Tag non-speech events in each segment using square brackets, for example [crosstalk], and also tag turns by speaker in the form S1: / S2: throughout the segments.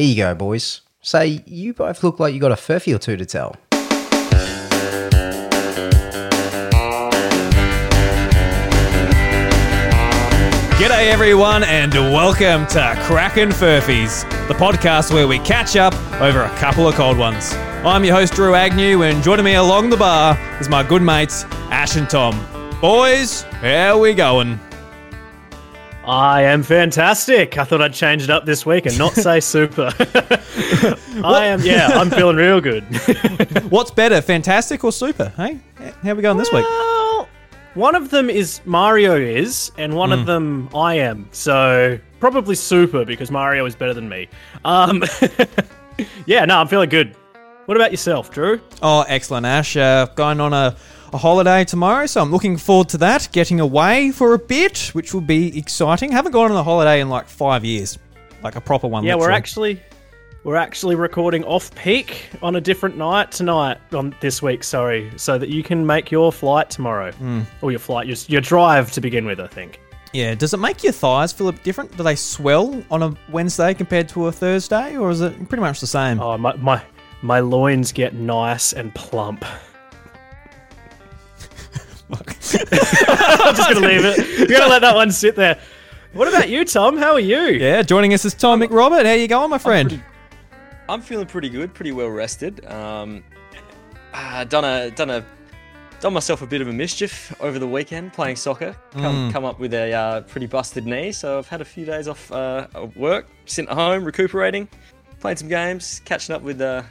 S1: Here you go, boys. Say, you both look like you got a furphy or two to tell.
S2: G'day, everyone, and welcome to Cracking Furphies, the podcast where we catch up over a couple of cold ones. I'm your host, Drew Agnew, and joining me along the bar is my good mates, Ash and Tom. Boys, how we going?
S3: I am fantastic. I thought I'd change it up this week and not say super. [laughs] I am, yeah, I'm feeling real good. [laughs]
S2: What's better, fantastic or super? Hey, how are we going this week?
S3: Well, one of them is Mario is, and one of them I am. So probably super because Mario is better than me. Um, [laughs] yeah, no, I'm feeling good. What about yourself, Drew?
S2: Oh, excellent, Ash. Uh, going on a, a holiday tomorrow, so I'm looking forward to that. Getting away for a bit, which will be exciting. Haven't gone on a holiday in like five years, like a proper one.
S3: Yeah, we're actually we're actually recording off peak on a different night tonight on this week. Sorry, so that you can make your flight tomorrow hmm. or your flight, your, your drive to begin with. I think.
S2: Yeah. Does it make your thighs feel a bit different? Do they swell on a Wednesday compared to a Thursday, or is it pretty much the same?
S3: Oh, my my my loins get nice and plump. I'm just gonna leave it. [laughs] You're gonna let that one sit there. What about you, Tom? How are you?
S2: Yeah. Joining us is Tom McRobert. How you going, my friend?
S4: pretty- I'm feeling pretty good, pretty well rested. Um, uh, done a done a done myself a bit of a mischief over the weekend playing soccer. Come come up with a uh, pretty busted knee, so I've had a few days off uh, of work, sitting at home recuperating, playing some games, catching up with uh,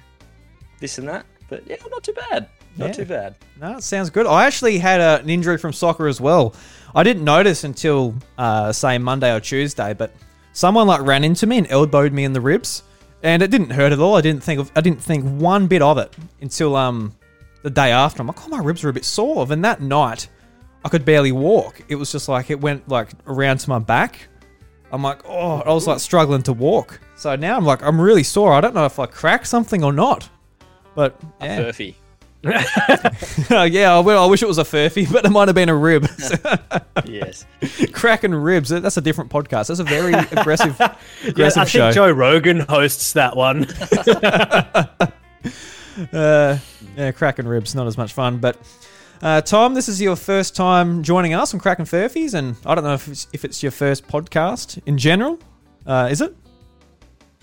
S4: this and that. But yeah, not too bad. Not
S2: Yeah.
S4: too bad.
S2: No, it sounds good. I actually had a, an injury from soccer as well. I didn't notice until uh, say Monday or Tuesday, but someone like ran into me and elbowed me in the ribs, and it didn't hurt at all. I didn't think of I didn't think one bit of it until um the day after. I'm like, oh, my ribs are a bit sore. And that night, I could barely walk. It was just like it went like around to my back. I'm like, oh, I was like struggling to walk. So now I'm like, I'm really sore. I don't know if I cracked something or not. But yeah. [laughs] yeah, I, well, I wish it was a furphy, but it might have been a rib. [laughs]
S4: yes.
S2: Cracking ribs. That's a different podcast. That's a very aggressive, [laughs]
S3: Yeah,
S2: aggressive
S3: I
S2: show.
S3: think Joe Rogan hosts that one.
S2: uh, yeah, cracking ribs, not as much fun. But uh, Tom, this is your first time joining us on Cracking Furphies, and I don't know if it's, if it's your first podcast in general. Uh, is it?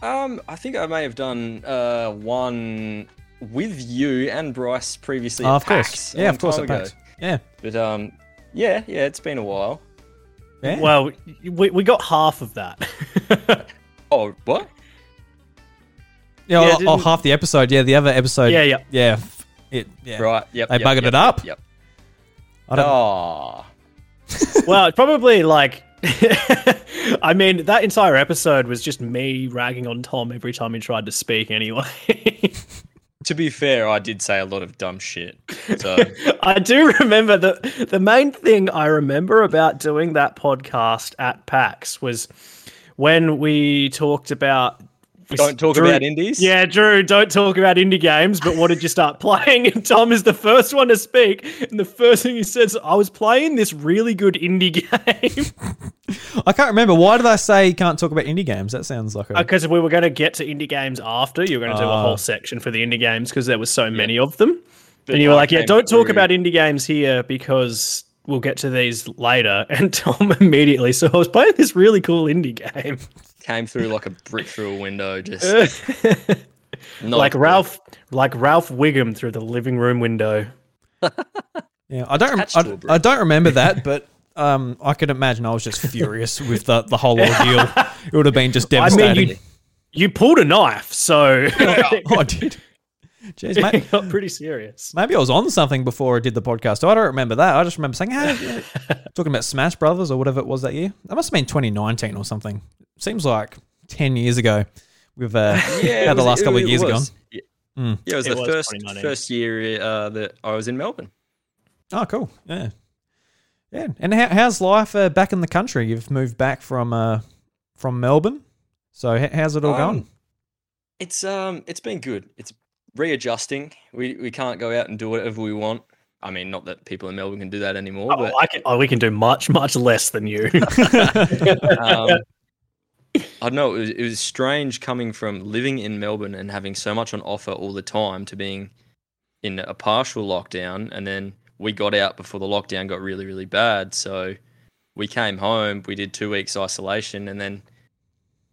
S4: Um, I think I may have done uh, one with you and Bryce previously.
S2: Oh,
S4: at
S2: of course.
S4: PAX a
S2: Yeah, of course.
S4: time
S2: It
S4: ago.
S2: packs. Yeah.
S4: But um, yeah, yeah, it's been a while.
S2: yeah.
S3: well, we, we got half of that. [laughs]
S4: Oh, what?
S2: yeah,
S3: yeah,
S2: oh, oh, half the episode. Yeah, the other episode.
S3: Yeah, yeah.
S2: yeah. f- It. Yeah.
S4: Right. Yep.
S2: They
S4: yep,
S2: buggered
S4: yep,
S2: it up?
S4: Yep.
S2: I don't,
S4: Oh. [laughs] [laughs]
S3: well, it's probably like. I mean, that entire episode was just me ragging on Tom every time he tried to speak. Anyway,
S4: To be fair, I did say a lot of dumb shit. So [laughs]
S3: I do remember that the main thing I remember about doing that podcast at PAX was when we talked about.
S4: Don't talk
S3: Drew-
S4: about indies.
S3: Yeah, Drew, don't talk about indie games, but what did you start [laughs] playing? And Tom is the first one to speak. And the first thing he says, I was playing this really good indie [laughs] game.
S2: I can't remember. Why did I say you can't talk about indie games? That sounds like a.
S3: Because if we were going to get to indie games after. You were going to do a
S2: Ah.
S3: whole section for the indie games because there were so many of them.
S4: But
S3: and you were like, yeah, don't talk about indie games here because we'll get to these later. [laughs] And Tom immediately, so I was playing this really cool indie game.
S4: Came through like a brick through a window. Just [laughs] not
S3: like
S4: good.
S3: Ralph, like Ralph Wiggum through the living room window. [laughs]
S2: Yeah, I don't. Rem-
S4: Attached to a
S2: I,
S4: brick.
S2: I don't remember that, but um, I can imagine I was just furious with the, the whole ordeal. It would have been just
S3: I
S2: devastating.
S3: mean, you you pulled a knife, so [laughs]
S2: oh, I did. Jeez, mate.
S3: it [laughs] got pretty serious.
S2: Maybe I was on something before I did the podcast. I don't remember that. I just remember saying, "Hey, [laughs] talking about Smash Brothers or whatever it was that year. That must have been 2019 or something. Seems like 10 years ago. We've uh, [laughs]
S4: Yeah,
S2: how
S4: it
S2: the last
S4: it-
S2: couple of years have gone.
S4: Yeah.
S2: Mm.
S4: Yeah, it was
S3: It
S4: the
S3: was
S4: first first year uh, that I was in Melbourne.
S2: Oh, cool. Yeah. Yeah. And how, how's life uh, back in the country? You've moved back from uh, from Melbourne. So how's it all
S4: Um,
S2: going?
S4: It's um, it's been good. It's readjusting. We we can't go out and do whatever we want. I mean, not that people in Melbourne can do that anymore,
S3: Oh,
S4: but
S3: I can, oh, we can do much, much less than you. [laughs] [laughs]
S4: um, I don't know. It was, it was strange coming from living in Melbourne and having so much on offer all the time to being in a partial lockdown, and then we got out before the lockdown got really, really bad. So we came home. We did two weeks isolation, and then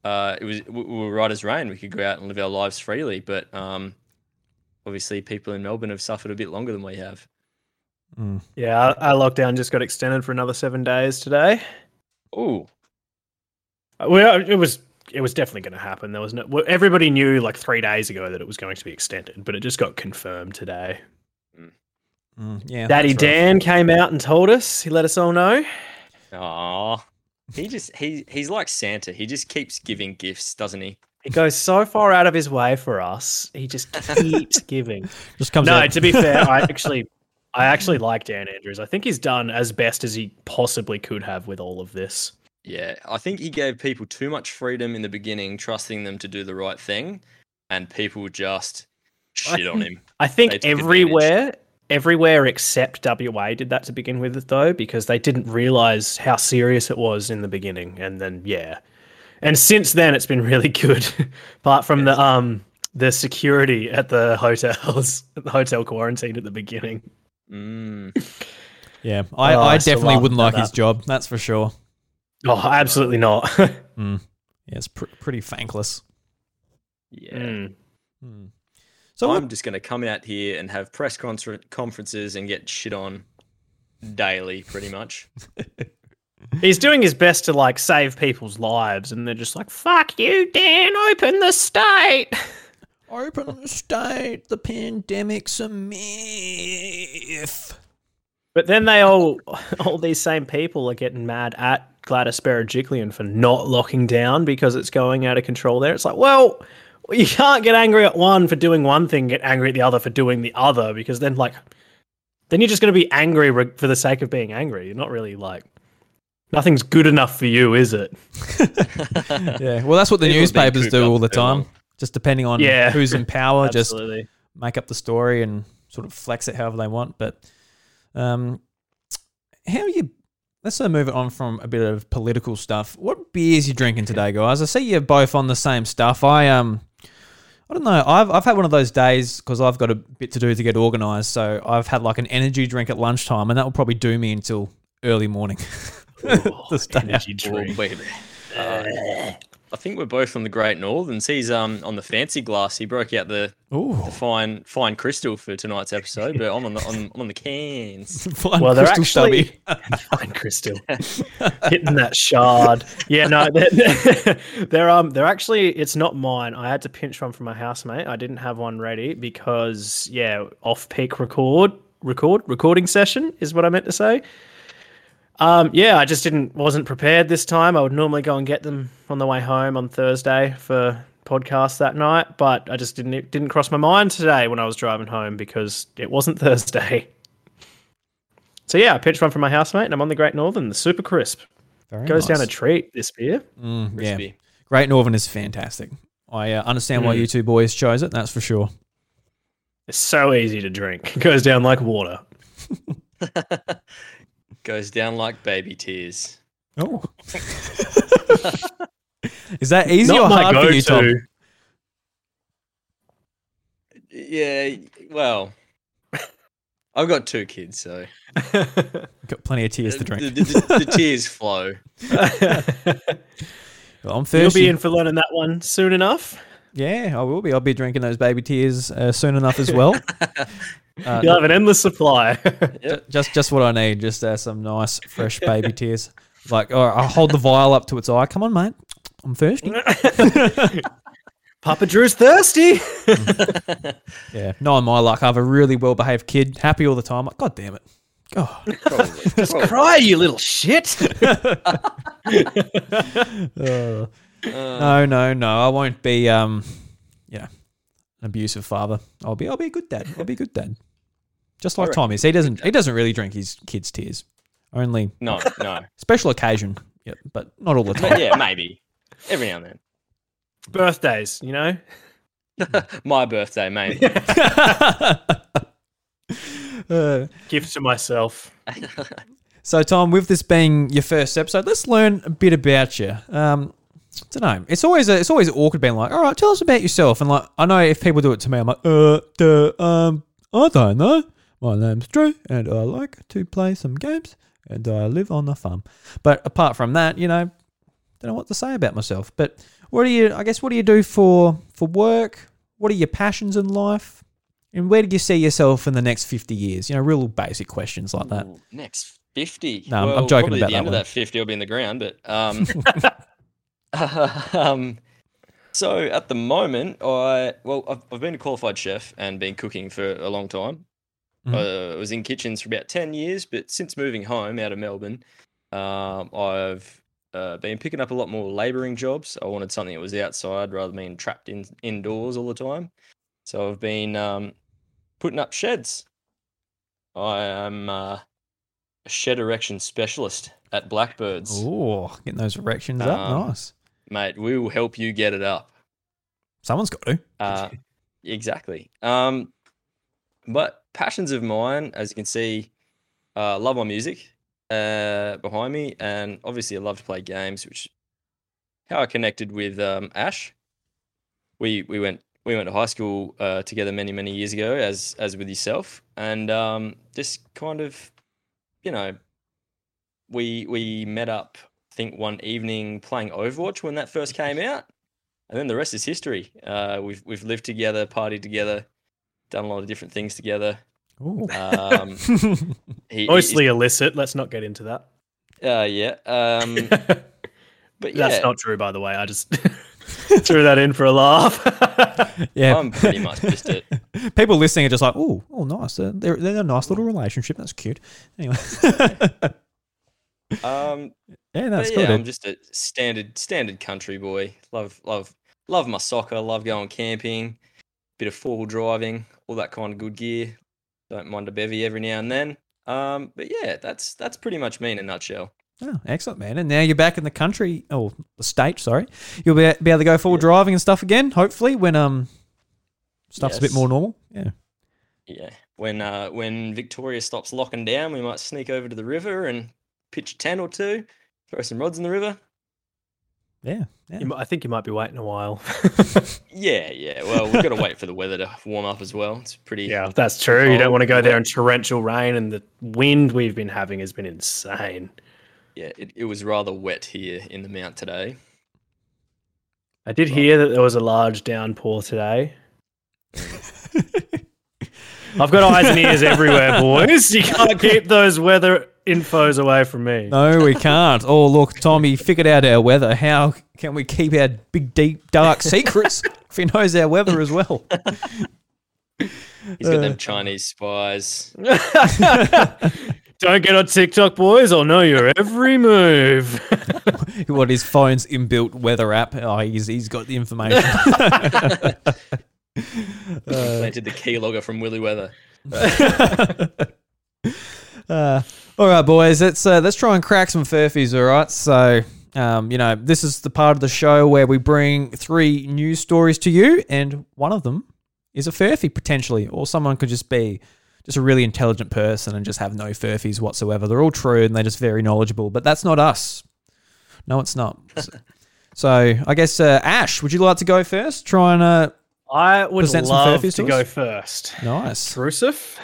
S4: uh, it was we we were right as rain. We could go out and live our lives freely, but um, obviously, people in Melbourne have suffered a bit longer than we have.
S2: Mm.
S3: Yeah, our, our lockdown just got extended for another seven days today.
S4: Oh,
S3: Well, it was it was definitely going to happen. There was no everybody knew like three days ago that it was going to be extended, but it just got confirmed today.
S2: Mm, yeah.
S3: Daddy
S2: that's rough.
S3: Dan came out and told us. He let us all know.
S4: Aw. He just he he's like Santa. He just keeps giving gifts, doesn't he?
S3: He goes so far out of his way for us. He just [laughs] keeps giving.
S2: Just comes
S3: No,
S2: out.
S3: to be fair, I [laughs] actually, I actually like Dan Andrews. I think he's done as best as he possibly could have with all of this.
S4: Yeah, I think he gave people too much freedom in the beginning, trusting them to do the right thing, and people just shit on him.
S3: I think
S4: They advantage.
S3: everywhere, everywhere except WA did that to begin with, though, because they didn't realize how serious it was in the beginning, and then yeah, and since then it's been really good. [laughs] Apart from the um the security at the hotels, at [laughs] the hotel quarantine at the beginning.
S4: Mm.
S2: yeah. I,
S3: Oh,
S2: I
S3: I
S2: definitely wouldn't
S3: about
S2: like his job. That's for sure.
S3: Oh, absolutely not. [laughs]
S2: Mm. Yeah, it's pr- pretty thankless.
S4: Yeah.
S3: Mm.
S2: Mm.
S4: So
S2: So
S4: I'm
S2: what,
S4: just going to come out here and have press confer- conferences and get shit on daily, pretty much.
S3: He's doing his best to like save people's lives, and they're just like, "Fuck you, Dan! Open the state." [laughs]
S2: open the state, the pandemic's a myth.
S3: But then they all, [laughs] all these same people are getting mad at Gladys Berejiklian for not locking down because it's going out of control. There, it's like, well, you can't get angry at one for doing one thing, get angry at the other for doing the other, because then like, then you're just going to be angry for the sake of being angry. You're not really like, nothing's good enough for you, is it? [laughs]
S2: Yeah, well, that's what the
S4: People
S2: newspapers do all the
S4: for too
S2: time. Just depending on
S3: Yeah.
S2: who's in power, [laughs] just make up the story and sort of flex it however they want. But um, how are you? Let's uh, move it on from a bit of political stuff. What beers are you drinking today, guys? I see you're both on the same stuff. I um, I don't know. I've I've had one of those days because I've got a bit to do to get organised. So I've had like an energy drink at lunchtime, and that will probably do me until early morning. [laughs] [laughs] To stay
S3: energy drink.
S4: wait a minute. Uh, I think we're both from the Great Northerns. He's um on the fancy glass. He broke out the,
S2: Ooh,
S4: the fine fine crystal for tonight's episode, but I'm on the on, I'm on the cans. [laughs]
S2: fine
S3: Well, they're
S2: crystal
S3: actually [laughs] fine crystal hitting that shard. Yeah, no, they're, they're um they're actually it's not mine. I had to pinch one from my housemate. I didn't have one ready because yeah, off peak record record recording session is what I meant to say. Um, yeah, I just didn't wasn't prepared this time. I would normally go and get them on the way home on Thursday for podcast that night, but I just didn't it didn't cross my mind today when I was driving home because it wasn't [laughs] Thursday. So yeah, I pitched one from my housemate, and I'm on the Great Northern, the super crisp.
S2: Very
S3: Goes down a treat. This beer.
S2: Mm, yeah, Great Northern is fantastic. I uh, understand why
S3: Mm.
S2: you two boys chose it. That's for sure.
S3: It's so easy to drink. [laughs] It goes down like water. [laughs]
S4: Goes down like baby tears.
S2: Oh, [laughs] is that easy
S3: Not
S2: or
S3: my
S2: hard for you, Tom?
S3: go-to.
S4: Yeah, well, I've got two kids, so [laughs]
S2: Got plenty of tears to drink.
S4: the- the- the tears [laughs] flow.
S2: Well, I'm thirsty.
S3: You'll be in for learning that one soon enough.
S2: yeah, I will be. I'll be drinking those baby tears uh, soon enough as well. Uh,
S3: You'll have an endless supply. [laughs]
S2: ju- just, just what I need. Just uh, some nice fresh [laughs] baby tears. Like, oh, I'll hold the vial up to its eye. Come on, mate. I'm thirsty. [laughs]
S3: Papa Drew's thirsty.
S2: Yeah, knowing my luck, I have a really well behaved kid, happy all the time. Like, God damn it. God.
S4: Probably. Probably.
S3: Cry, you little shit.
S2: Uh, no, no, no. I won't be um yeah, an abusive father. I'll be I'll be a good dad. I'll be a good dad. Just like
S4: reckon
S2: Tom is. He doesn't he doesn't really drink his kids' tears. Only
S4: No, no.
S2: special occasion. Yep, but not all the
S4: But
S2: time.
S4: yeah, maybe. Every now and then.
S3: Birthdays, you know. [laughs]
S4: My birthday, maybe.
S2: Uh,
S3: Gift to myself.
S2: so Tom, with this being your first episode, let's learn a bit about you. Um don't know. It's always a, it's always awkward being like, all right, tell us about yourself. And like, I know if people do it to me, I'm like, uh, duh, um, I don't know. My name's Drew, and I like to play some games, and I live on the farm. But apart from that, you know, don't know what to say about myself. But what do you? I guess what do you do for for work? What are your passions in life? And where do you see yourself in the next fifty years? You know, real basic questions like that.
S4: Ooh, next 50.
S2: No, I'm- I'm joking about
S4: the
S2: that
S4: end
S2: one.
S4: of that 50, I'll be in the ground. But um, [laughs] [laughs] [laughs] um, so at the moment, I well, I've, I've been a qualified chef and been cooking for a long time. Uh, I was in kitchens for about 10 years, but since moving home out of Melbourne, um, I've uh, been picking up a lot more labouring jobs. I wanted something that was outside rather than being trapped in indoors all the time. So I've been um, putting up sheds. I am uh, a shed erection specialist at Blackbirds.
S2: Oh, getting those erections up,
S4: Um,
S2: nice.
S4: Mate, we will help you get it up.
S2: Someone's got to.
S4: Uh, exactly. Um, but passions of mine, as you can see, uh, love my music uh, behind me, and obviously I love to play games, which how I connected with um, Ash. We we went we went to high school uh, together many many years ago, as as with yourself, and um, just kind of, you know, we we met up. I think one evening playing Overwatch when that first came out and then the rest is history. Uh, we've we've lived together, partied together, done a lot of different things together. Um, [laughs] he,
S3: Mostly illicit. Let's not get into that.
S4: uh, yeah. Um, [laughs] but yeah,
S3: That's not true, by the way. I just [laughs] threw that in for a laugh.
S2: yeah.
S4: I'm pretty much just it.
S2: People listening are just like, oh, oh, nice. They're, they're, they're a nice little relationship. That's cute. Anyway.
S4: Um. [laughs]
S2: yeah, that's cool.
S4: yeah, I'm just a standard standard country boy. Love love love my soccer. Love going camping. Bit of four wheel driving, all that kind of good gear. Don't mind a bevy every now and then. Um. But yeah, that's that's pretty much me in a nutshell.
S2: Oh, excellent, man. And now you're back in the country, or the state, sorry. You'll be, be able to go full
S4: Yeah.
S2: driving and stuff again, hopefully, when um stuff's a bit more normal. Yeah.
S4: Yeah. When uh when Victoria stops locking down, we might sneak over to the river and pitch a tent or two, throw some rods in the river.
S2: Yeah. Yeah.
S3: You I think you might be waiting a while. [laughs]
S4: Yeah, yeah. Well, we've got to wait for the weather to warm up as well. It's pretty.
S3: yeah, that's true. You don't want to go there in torrential rain, and the wind we've been having has been insane.
S4: Yeah. It, it was rather wet here in the mount today.
S3: I did hear that there was a large downpour today. [laughs] I've got eyes and ears everywhere, boys. You can't keep those weather infos away from me.
S2: No, we can't. Oh, look, Tommy figured out our weather. How can we keep our big, deep, dark [laughs] secrets if he knows our weather as well?
S4: He's got
S2: Uh,
S4: them Chinese spies. [laughs]
S3: Don't get on TikTok, boys. I'll know your every move. [laughs]
S2: what his phone's inbuilt weather app? Oh, he's, he's got the information. [laughs]
S4: Planted the keylogger from Willy Weather. [laughs]
S2: Uh, all right, boys. Let's uh, let's try and crack some furphies. All right. So, um, you know, this is the part of the show where we bring three news stories to you, and one of them is a furphy potentially, or someone could just be just a really intelligent person and just have no furphies whatsoever. They're all true and they're just very knowledgeable, but that's not us. No, it's not. So, [laughs] so I guess uh, Ash, would you like to go first? Try and uh,
S3: I would
S2: Present
S3: love to
S2: to
S3: go first.
S2: nice.
S3: Drusif.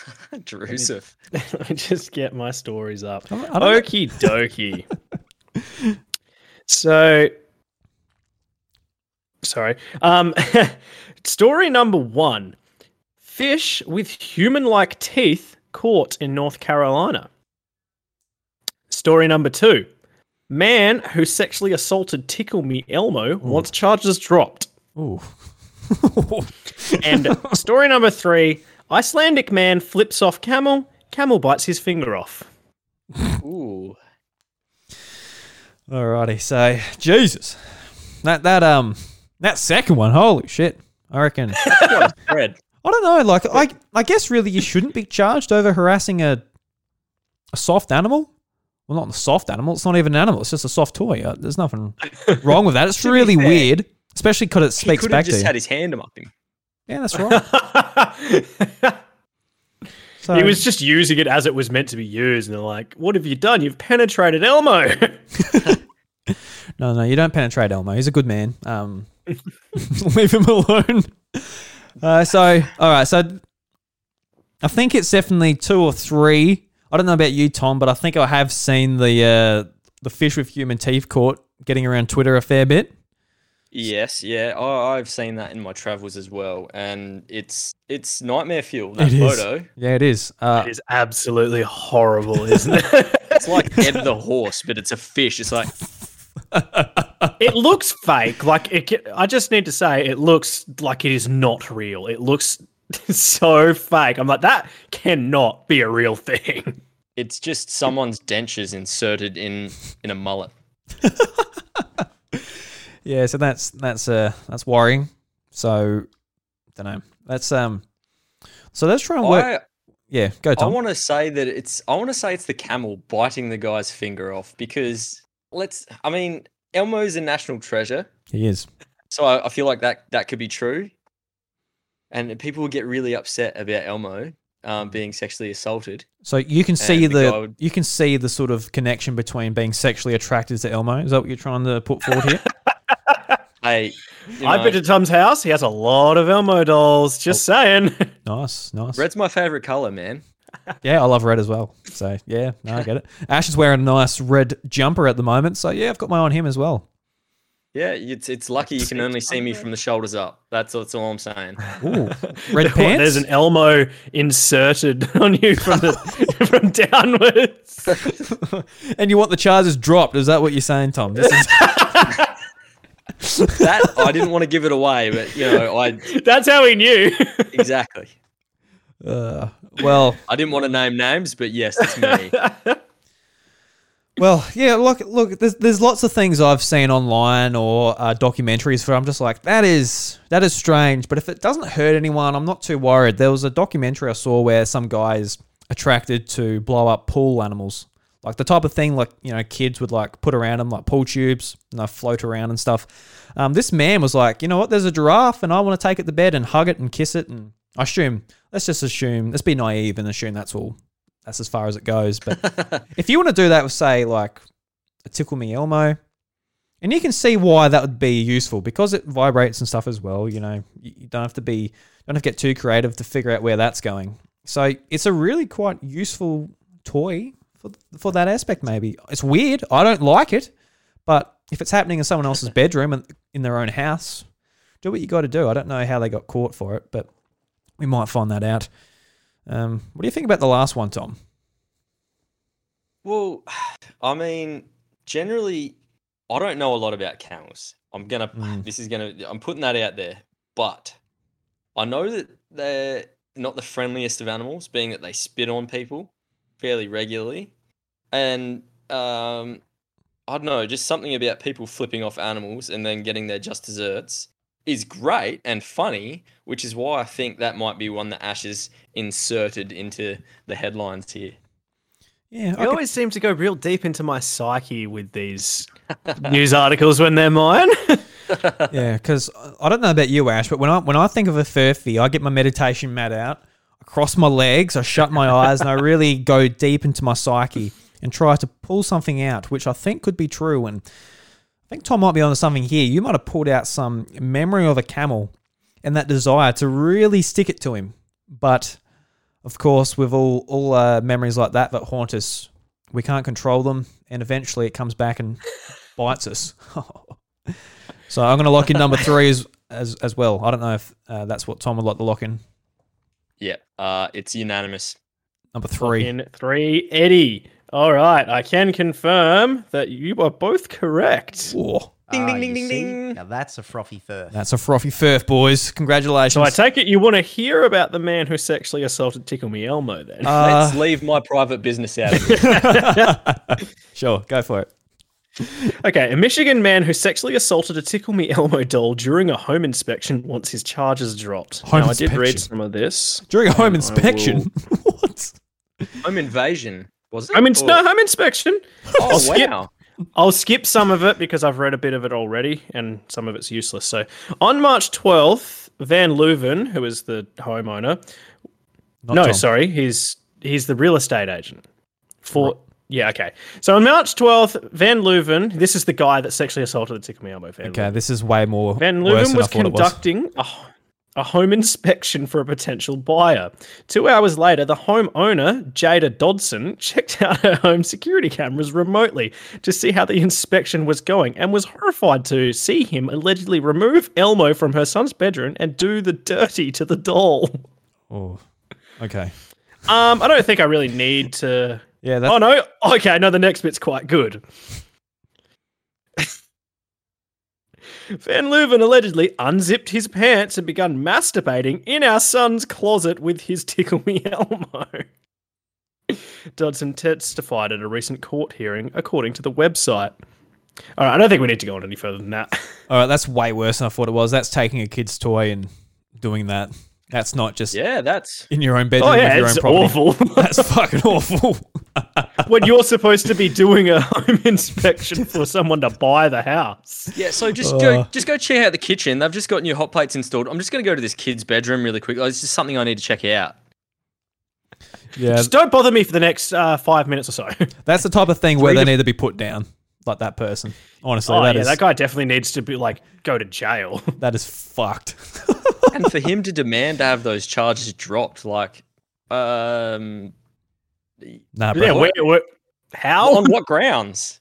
S3: [laughs]
S4: Drusif.
S3: Let me [laughs] just get my stories up.
S2: I don't- I don't know.
S3: Okie dokie. [laughs] so, sorry. Um, story number one: Fish with human-like teeth caught in North Carolina. Story number two: Man who sexually assaulted Tickle Me Elmo wants charges dropped.
S2: Ooh. [laughs]
S3: And story number three: Icelandic man flips off camel. Camel bites his finger off.
S4: Ooh.
S2: Alrighty, so Jesus, that that um that second one, holy shit! I reckon. [laughs] I don't know. Like I I guess really you shouldn't be charged over harassing a a soft animal. Well, not a soft animal. It's not even an animal. It's just a soft toy. Uh, There's nothing [laughs] wrong with that. It's really weird, especially because it
S4: He
S2: speaks
S4: could
S2: back
S4: have
S2: to
S4: just
S2: you.
S4: had his hand up him.
S2: yeah, that's [laughs] right. So,
S3: He was just using it as it was meant to be used, and they're like, "What have you done? You've penetrated Elmo." [laughs]
S2: No, no, you don't penetrate Elmo. He's a good man. Um, [laughs] leave him alone. Uh, so, all right. So, I think it's definitely two or three. I don't know about you, Tom, but I think I have seen the uh, the fish with human teeth caught getting around Twitter a fair bit.
S4: Yes, yeah, I, I've seen that in my travels as well, and it's it's nightmare fuel. That
S2: It is.
S4: photo,
S2: Yeah, it is. Uh,
S3: It is absolutely horrible, isn't it? [laughs]
S4: it's like Ed the horse, but it's a fish. It's like [laughs]
S3: it looks fake. Like it. ca- I just need to say, it looks like it is not real. It looks [laughs] so fake. I'm like, that cannot be a real thing.
S4: it's just someone's dentures inserted in in a mullet.
S2: Yeah, so that's that's uh that's worrying. So, I don't know. That's um. So let's try and work.
S4: I
S2: yeah, go
S4: I want to say that it's I want to say it's the camel biting the guy's finger off because let's. I mean, Elmo's a national treasure,
S2: he is.
S4: so I, I feel like that that could be true. And people would get really upset about Elmo um, being sexually assaulted.
S2: So you can see
S4: And the, would-
S2: you can see the sort of connection between being sexually attracted to Elmo. Is that what you're trying to put forward here? [laughs]
S4: Hey, you
S3: I've been to Tom's house. He has a lot of Elmo dolls. Just oh. saying. [laughs]
S2: nice, nice.
S4: red's my favorite color, man.
S2: Yeah, I love red as well. So yeah, no, I get it. Ash is wearing a nice red jumper at the moment. So yeah, I've got my eye on him as well.
S4: Yeah, it's it's lucky you can only see me from the shoulders up. That's that's all I'm saying.
S2: Ooh, [laughs] red [laughs]
S3: What,
S2: pants.
S3: There's an Elmo inserted on you from the from downwards.
S2: and you want the charges dropped? Is that what you're saying, Tom? This is
S4: That I didn't want to give it away, but you know, I [laughs]
S3: That's how he knew.
S4: exactly.
S2: uh, well,
S4: I didn't want to name names, but yes, it's me. [laughs]
S2: Well, yeah. Look, look. There's there's lots of things I've seen online or uh, documentaries where I'm just like, that is that is strange. But if it doesn't hurt anyone, I'm not too worried. There was a documentary I saw where some guys attracted to blow up pool animals, like the type of thing like you know kids would like put around them, like pool tubes, and they float around and stuff. Um, this man was like, you know what? There's a giraffe, and I want to take it to bed and hug it and kiss it. And I assume, let's just assume, let's be naive and assume that's all. That's as far as it goes. But [laughs] if you want to do that with, say, like a Tickle Me Elmo, and you can see why that would be useful because it vibrates and stuff as well. You know, you you don't have to be, don't have to get too creative to figure out where that's going. So it's a really quite useful toy for for that aspect. Maybe it's weird. I don't like it, but if it's happening in someone else's bedroom and in their own house, do what you got to do. I don't know how they got caught for it, but we might find that out. Um, what do you think about the last one, Tom?
S4: Well, [sighs] I mean, generally, I don't know a lot about camels. I'm gonna.
S2: Mm.
S4: This is gonna. I'm putting that out there, but I know that they're not the friendliest of animals, being that they spit on people fairly regularly, and um, I don't know, just something about people flipping off animals and then getting their just desserts is great and funny, which is why I think that might be one that Ash is inserted into the headlines here.
S2: Yeah,
S3: You always seem to go real deep into my psyche with these [laughs] news articles when they're mine. [laughs]
S2: Yeah, because I don't know about you, Ash, but when I when I think of a furphy, I get my meditation mat out, I cross my legs, I shut my eyes, and I really [laughs] go deep into my psyche and try to pull something out, which I think could be true. And I think Tom might be onto something here. You might have pulled out some memory of a camel and that desire to really stick it to him. But of course, with all all uh, memories like that that haunt us, we can't control them, and eventually it comes back and [laughs] bites us. [laughs] so I'm going to lock in number three as as, as well. I don't know if uh, that's what Tom would like to lock in.
S4: Yeah, uh, it's unanimous.
S2: Number three.
S3: In three, Eddie. All right, I can confirm that you are both correct.
S2: Whoa,
S4: Ding,
S1: Ah,
S4: ding, ding, ding,
S1: see?
S4: ding.
S1: Now that's a frothy firth.
S2: that's a frothy firth, boys. Congratulations.
S3: So I take it you want to hear about the man who sexually assaulted Tickle Me Elmo then?
S2: Uh,
S4: Let's leave my private business out of it. [laughs] [laughs]
S2: sure, go for it.
S3: Okay, a Michigan man who sexually assaulted a Tickle Me Elmo doll during a home inspection wants his charges dropped.
S2: Home
S3: now, I did read some of this.
S2: During a home
S3: I
S2: inspection. [laughs] what?
S4: Home invasion, was it?
S3: Home, in-
S4: Or-
S3: no, home inspection.
S4: oh,
S3: I'll skip-
S4: wow.
S3: I'll skip some of it because I've read a bit of it already and some of it's useless. So, on March 12th, Van Leuven, who is the homeowner,
S2: Not
S3: no,
S2: Tom.
S3: sorry, he's he's the real estate agent. For Yeah, okay. So on March 12th, Van Leuven, this is the guy that sexually assaulted the Tickle Me Elmo Van
S2: Okay,
S3: Leuven.
S2: this is way more
S3: Van Leuven was
S2: it was.
S3: conducting a, a home inspection for a potential buyer. Two hours later, the homeowner, Jada Dodson, [laughs] checked out her home security cameras remotely to see how the inspection was going and was horrified to see him allegedly remove Elmo from her son's bedroom and do the dirty to the doll.
S2: Oh, okay.
S3: Um, I don't think I really need to.
S2: Yeah, that,
S3: Oh no! Okay, no, the next bit's quite good. [laughs] Van Leuven allegedly unzipped his pants and began masturbating in our son's closet with his Tickle Me [laughs] Elmo. Dodson testified at a recent court hearing, according to the website. All right, I don't think we need to go on any further than that. [laughs]
S2: all right, that's way worse than I thought it was. That's taking a kid's toy and doing that. That's not just
S4: Yeah, that's
S2: in your own bedroom
S3: Oh
S2: with
S3: yeah,
S2: your
S3: it's
S2: own property.
S3: awful.
S2: That's fucking awful. [laughs]
S3: when you're supposed to be doing a home [laughs] inspection for someone to buy the house.
S4: yeah. So just
S2: Uh.
S4: go, just go check out the kitchen. They've just got new hot plates installed. I'm just gonna go to this kid's bedroom really quick. Like, It's just something I need to check out.
S2: yeah,
S3: Just don't bother me for the next uh, five minutes or so. [laughs]
S2: that's the type of thing where they need to be put down, like that person. Honestly,
S3: Oh
S2: that
S3: yeah,
S2: is
S3: that guy definitely needs to be like go to jail.
S2: that is fucked.
S4: and for him to demand to have those charges dropped, like, um,
S2: nah, bro.
S3: yeah, where, where, how?
S4: on what grounds?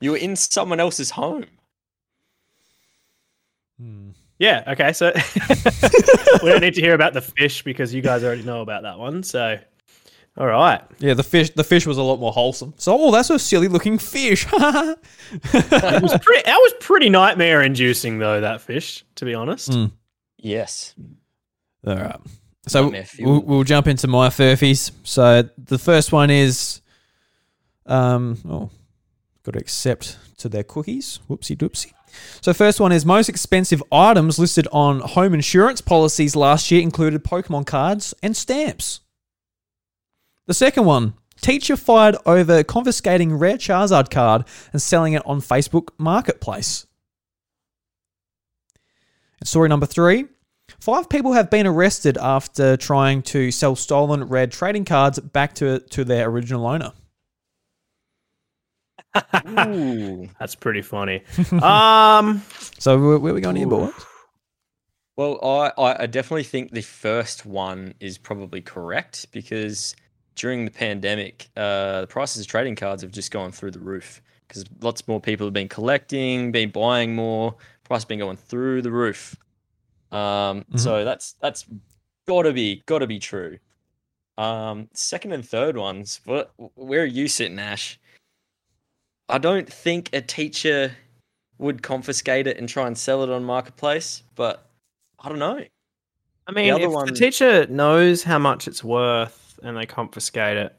S4: You were in someone else's home.
S2: Hmm.
S3: Yeah, okay, so [laughs] we don't need to hear about the fish because you guys already know about that one. So, all right,
S2: Yeah, the fish. The fish was a lot more wholesome. So, oh, that's a silly looking fish. [laughs]
S3: it was pretty. That was pretty nightmare inducing though. That fish, to be honest.
S2: Mm.
S4: Yes.
S2: All right. So we'll, we'll jump into my furphies. So the first one is, um, oh, got to accept to their cookies. Whoopsie doopsie. So first one is most expensive items listed on home insurance policies last year included Pokemon cards and stamps. The second one, teacher fired over confiscating rare Charizard card and selling it on Facebook Marketplace. And story number three, Five people have been arrested after trying to sell stolen red trading cards back to, to their original owner.
S4: Ooh. [laughs]
S3: That's pretty funny. um, [laughs]
S2: So where, where are we going here, boys?
S4: Well, I, I I definitely think the first one is probably correct because during the pandemic, uh, the prices of trading cards have just gone through the roof because lots more people have been collecting, been buying more, price been going through the roof. Um, so that's that's gotta be gotta be true. Um, second and third ones, what where are you sitting, Ash? I don't think a teacher would confiscate it and try and sell it on marketplace, but I don't know.
S3: I mean,
S4: other
S3: if
S4: one-
S3: the teacher knows how much it's worth and they confiscate it.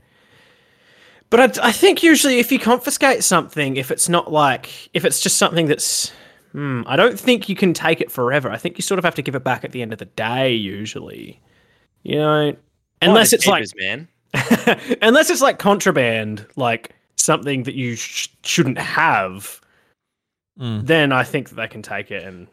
S3: But I, I think usually if you confiscate something, if it's not like, if it's just something that's, hmm, I don't think you can take it forever. I think you sort of have to give it back at the end of the day, usually. You know, unless it's like,
S4: man. [laughs]
S3: unless it's like contraband, like something that you sh- shouldn't have,
S2: Mm.
S3: then I think that they can take it and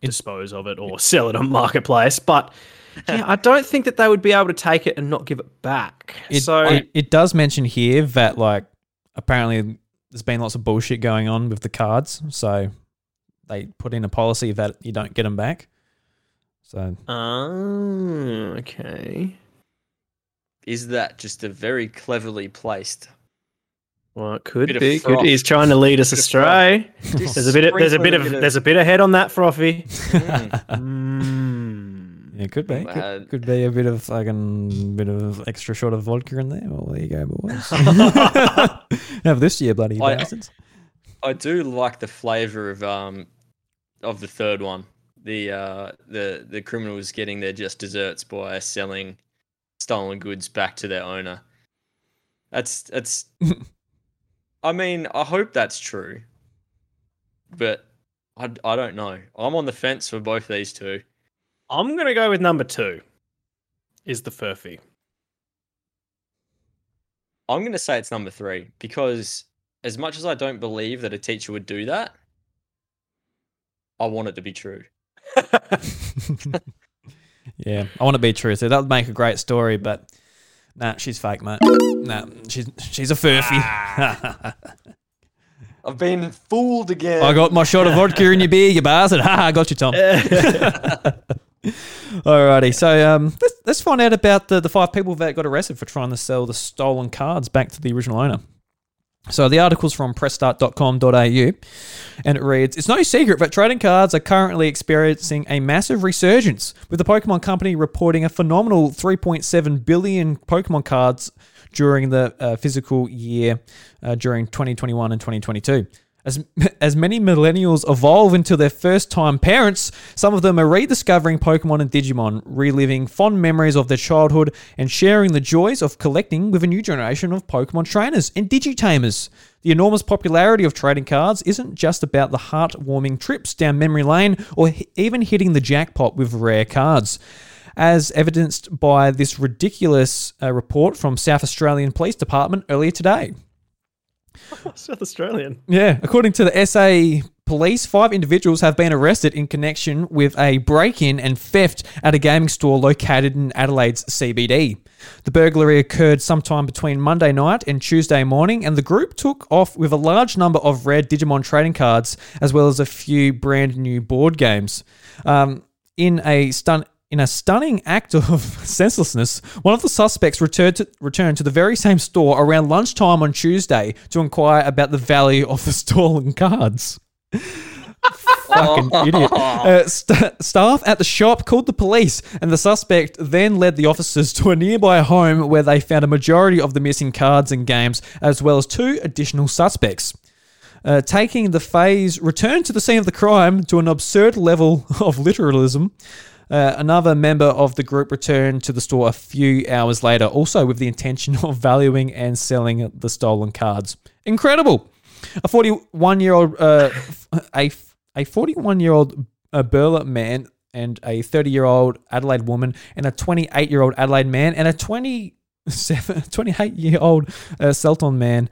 S3: dispose of it or sell it on marketplace. But [laughs] yeah, I don't think that they would be able to take it and not give it back.
S2: It,
S3: so
S2: it, it does mention here that like apparently there's been lots of bullshit going on with the cards, so they put in a policy that you don't get them back. So
S3: Oh, okay.
S4: Is that just a very cleverly placed?
S3: Well, it could
S4: Bit of
S3: be. Could,
S4: froth.
S3: he's trying to lead us astray. [laughs] There's a bit. Of, there's a bit of. There's a bit of head on that frothy.
S4: Mm. [laughs]
S2: Yeah, it could be.
S4: Uh,
S2: Could, could be a bit of fucking bit of extra shot of vodka in there. Well, there you go, boys. [laughs] Have this year, bloody
S4: I-
S2: bastards.
S4: I do like the flavor of um of the third one. The uh the the criminals getting their just desserts by selling stolen goods back to their owner. That's that's [laughs] I mean, I hope that's true. But I, I don't know. I'm on the fence for both of these two.
S3: I'm gonna go with number two. Is the furphy?
S4: I'm going to say it's number 3 because as much as I don't believe that a teacher would do that, I want it to be true. [laughs]
S2: yeah, I want to be true. So that would make a great story, but Nah, she's fake, mate. Nah, she's she's a furphy. [laughs]
S4: I've been fooled again.
S2: I got my shot of vodka in your beer, you bastard. [laughs] Ha ha, got you, Tom. Alrighty, so um, let's, let's find out about the, the five people that got arrested for trying to sell the stolen cards back to the original owner. So the article's from pressstart.com.au and it reads It's no secret that trading cards are currently experiencing a massive resurgence, with the Pokemon Company reporting a phenomenal 3.7 billion Pokemon cards during the uh, physical year uh, during 2021 and 2022. As, [laughs] as many millennials evolve into their first time parents, some of them are rediscovering Pokemon and Digimon, reliving fond memories of their childhood, and sharing the joys of collecting with a new generation of Pokemon trainers and Digitamers. The enormous popularity of trading cards isn't just about the heartwarming trips down memory lane or even hitting the jackpot with rare cards. As evidenced by this ridiculous uh, report from South Australian Police Department earlier today. [laughs]
S3: South Australian.
S2: Yeah, according to the SA police, five individuals have been arrested in connection with a break in and theft at a gaming store located in Adelaide's CBD. The burglary occurred sometime between Monday night and Tuesday morning, and the group took off with a large number of rare Digimon trading cards, as well as a few brand new board games. Um, in a stun. In a stunning act of [laughs] senselessness, one of the suspects returned to, returned to the very same store around lunchtime on Tuesday to inquire about the value of the [laughs] stolen cards. Fucking idiot. [laughs] Uh, st- staff at the shop called the police, and the suspect then led the officers to a nearby home where they found a majority of the missing cards and games, as well as two additional suspects. Uh, taking the phase returned to the scene of the crime to an absurd level of literalism. Uh, another member of the group returned to the store a few hours later, also with the intention [laughs] of valuing and selling the stolen cards. Incredible! A 41 year old, uh, a a 41 year old uh, Burla man and a 30 year old Adelaide woman and a 28 year old Adelaide man and a 27, [laughs] 28 year old uh, Selton man.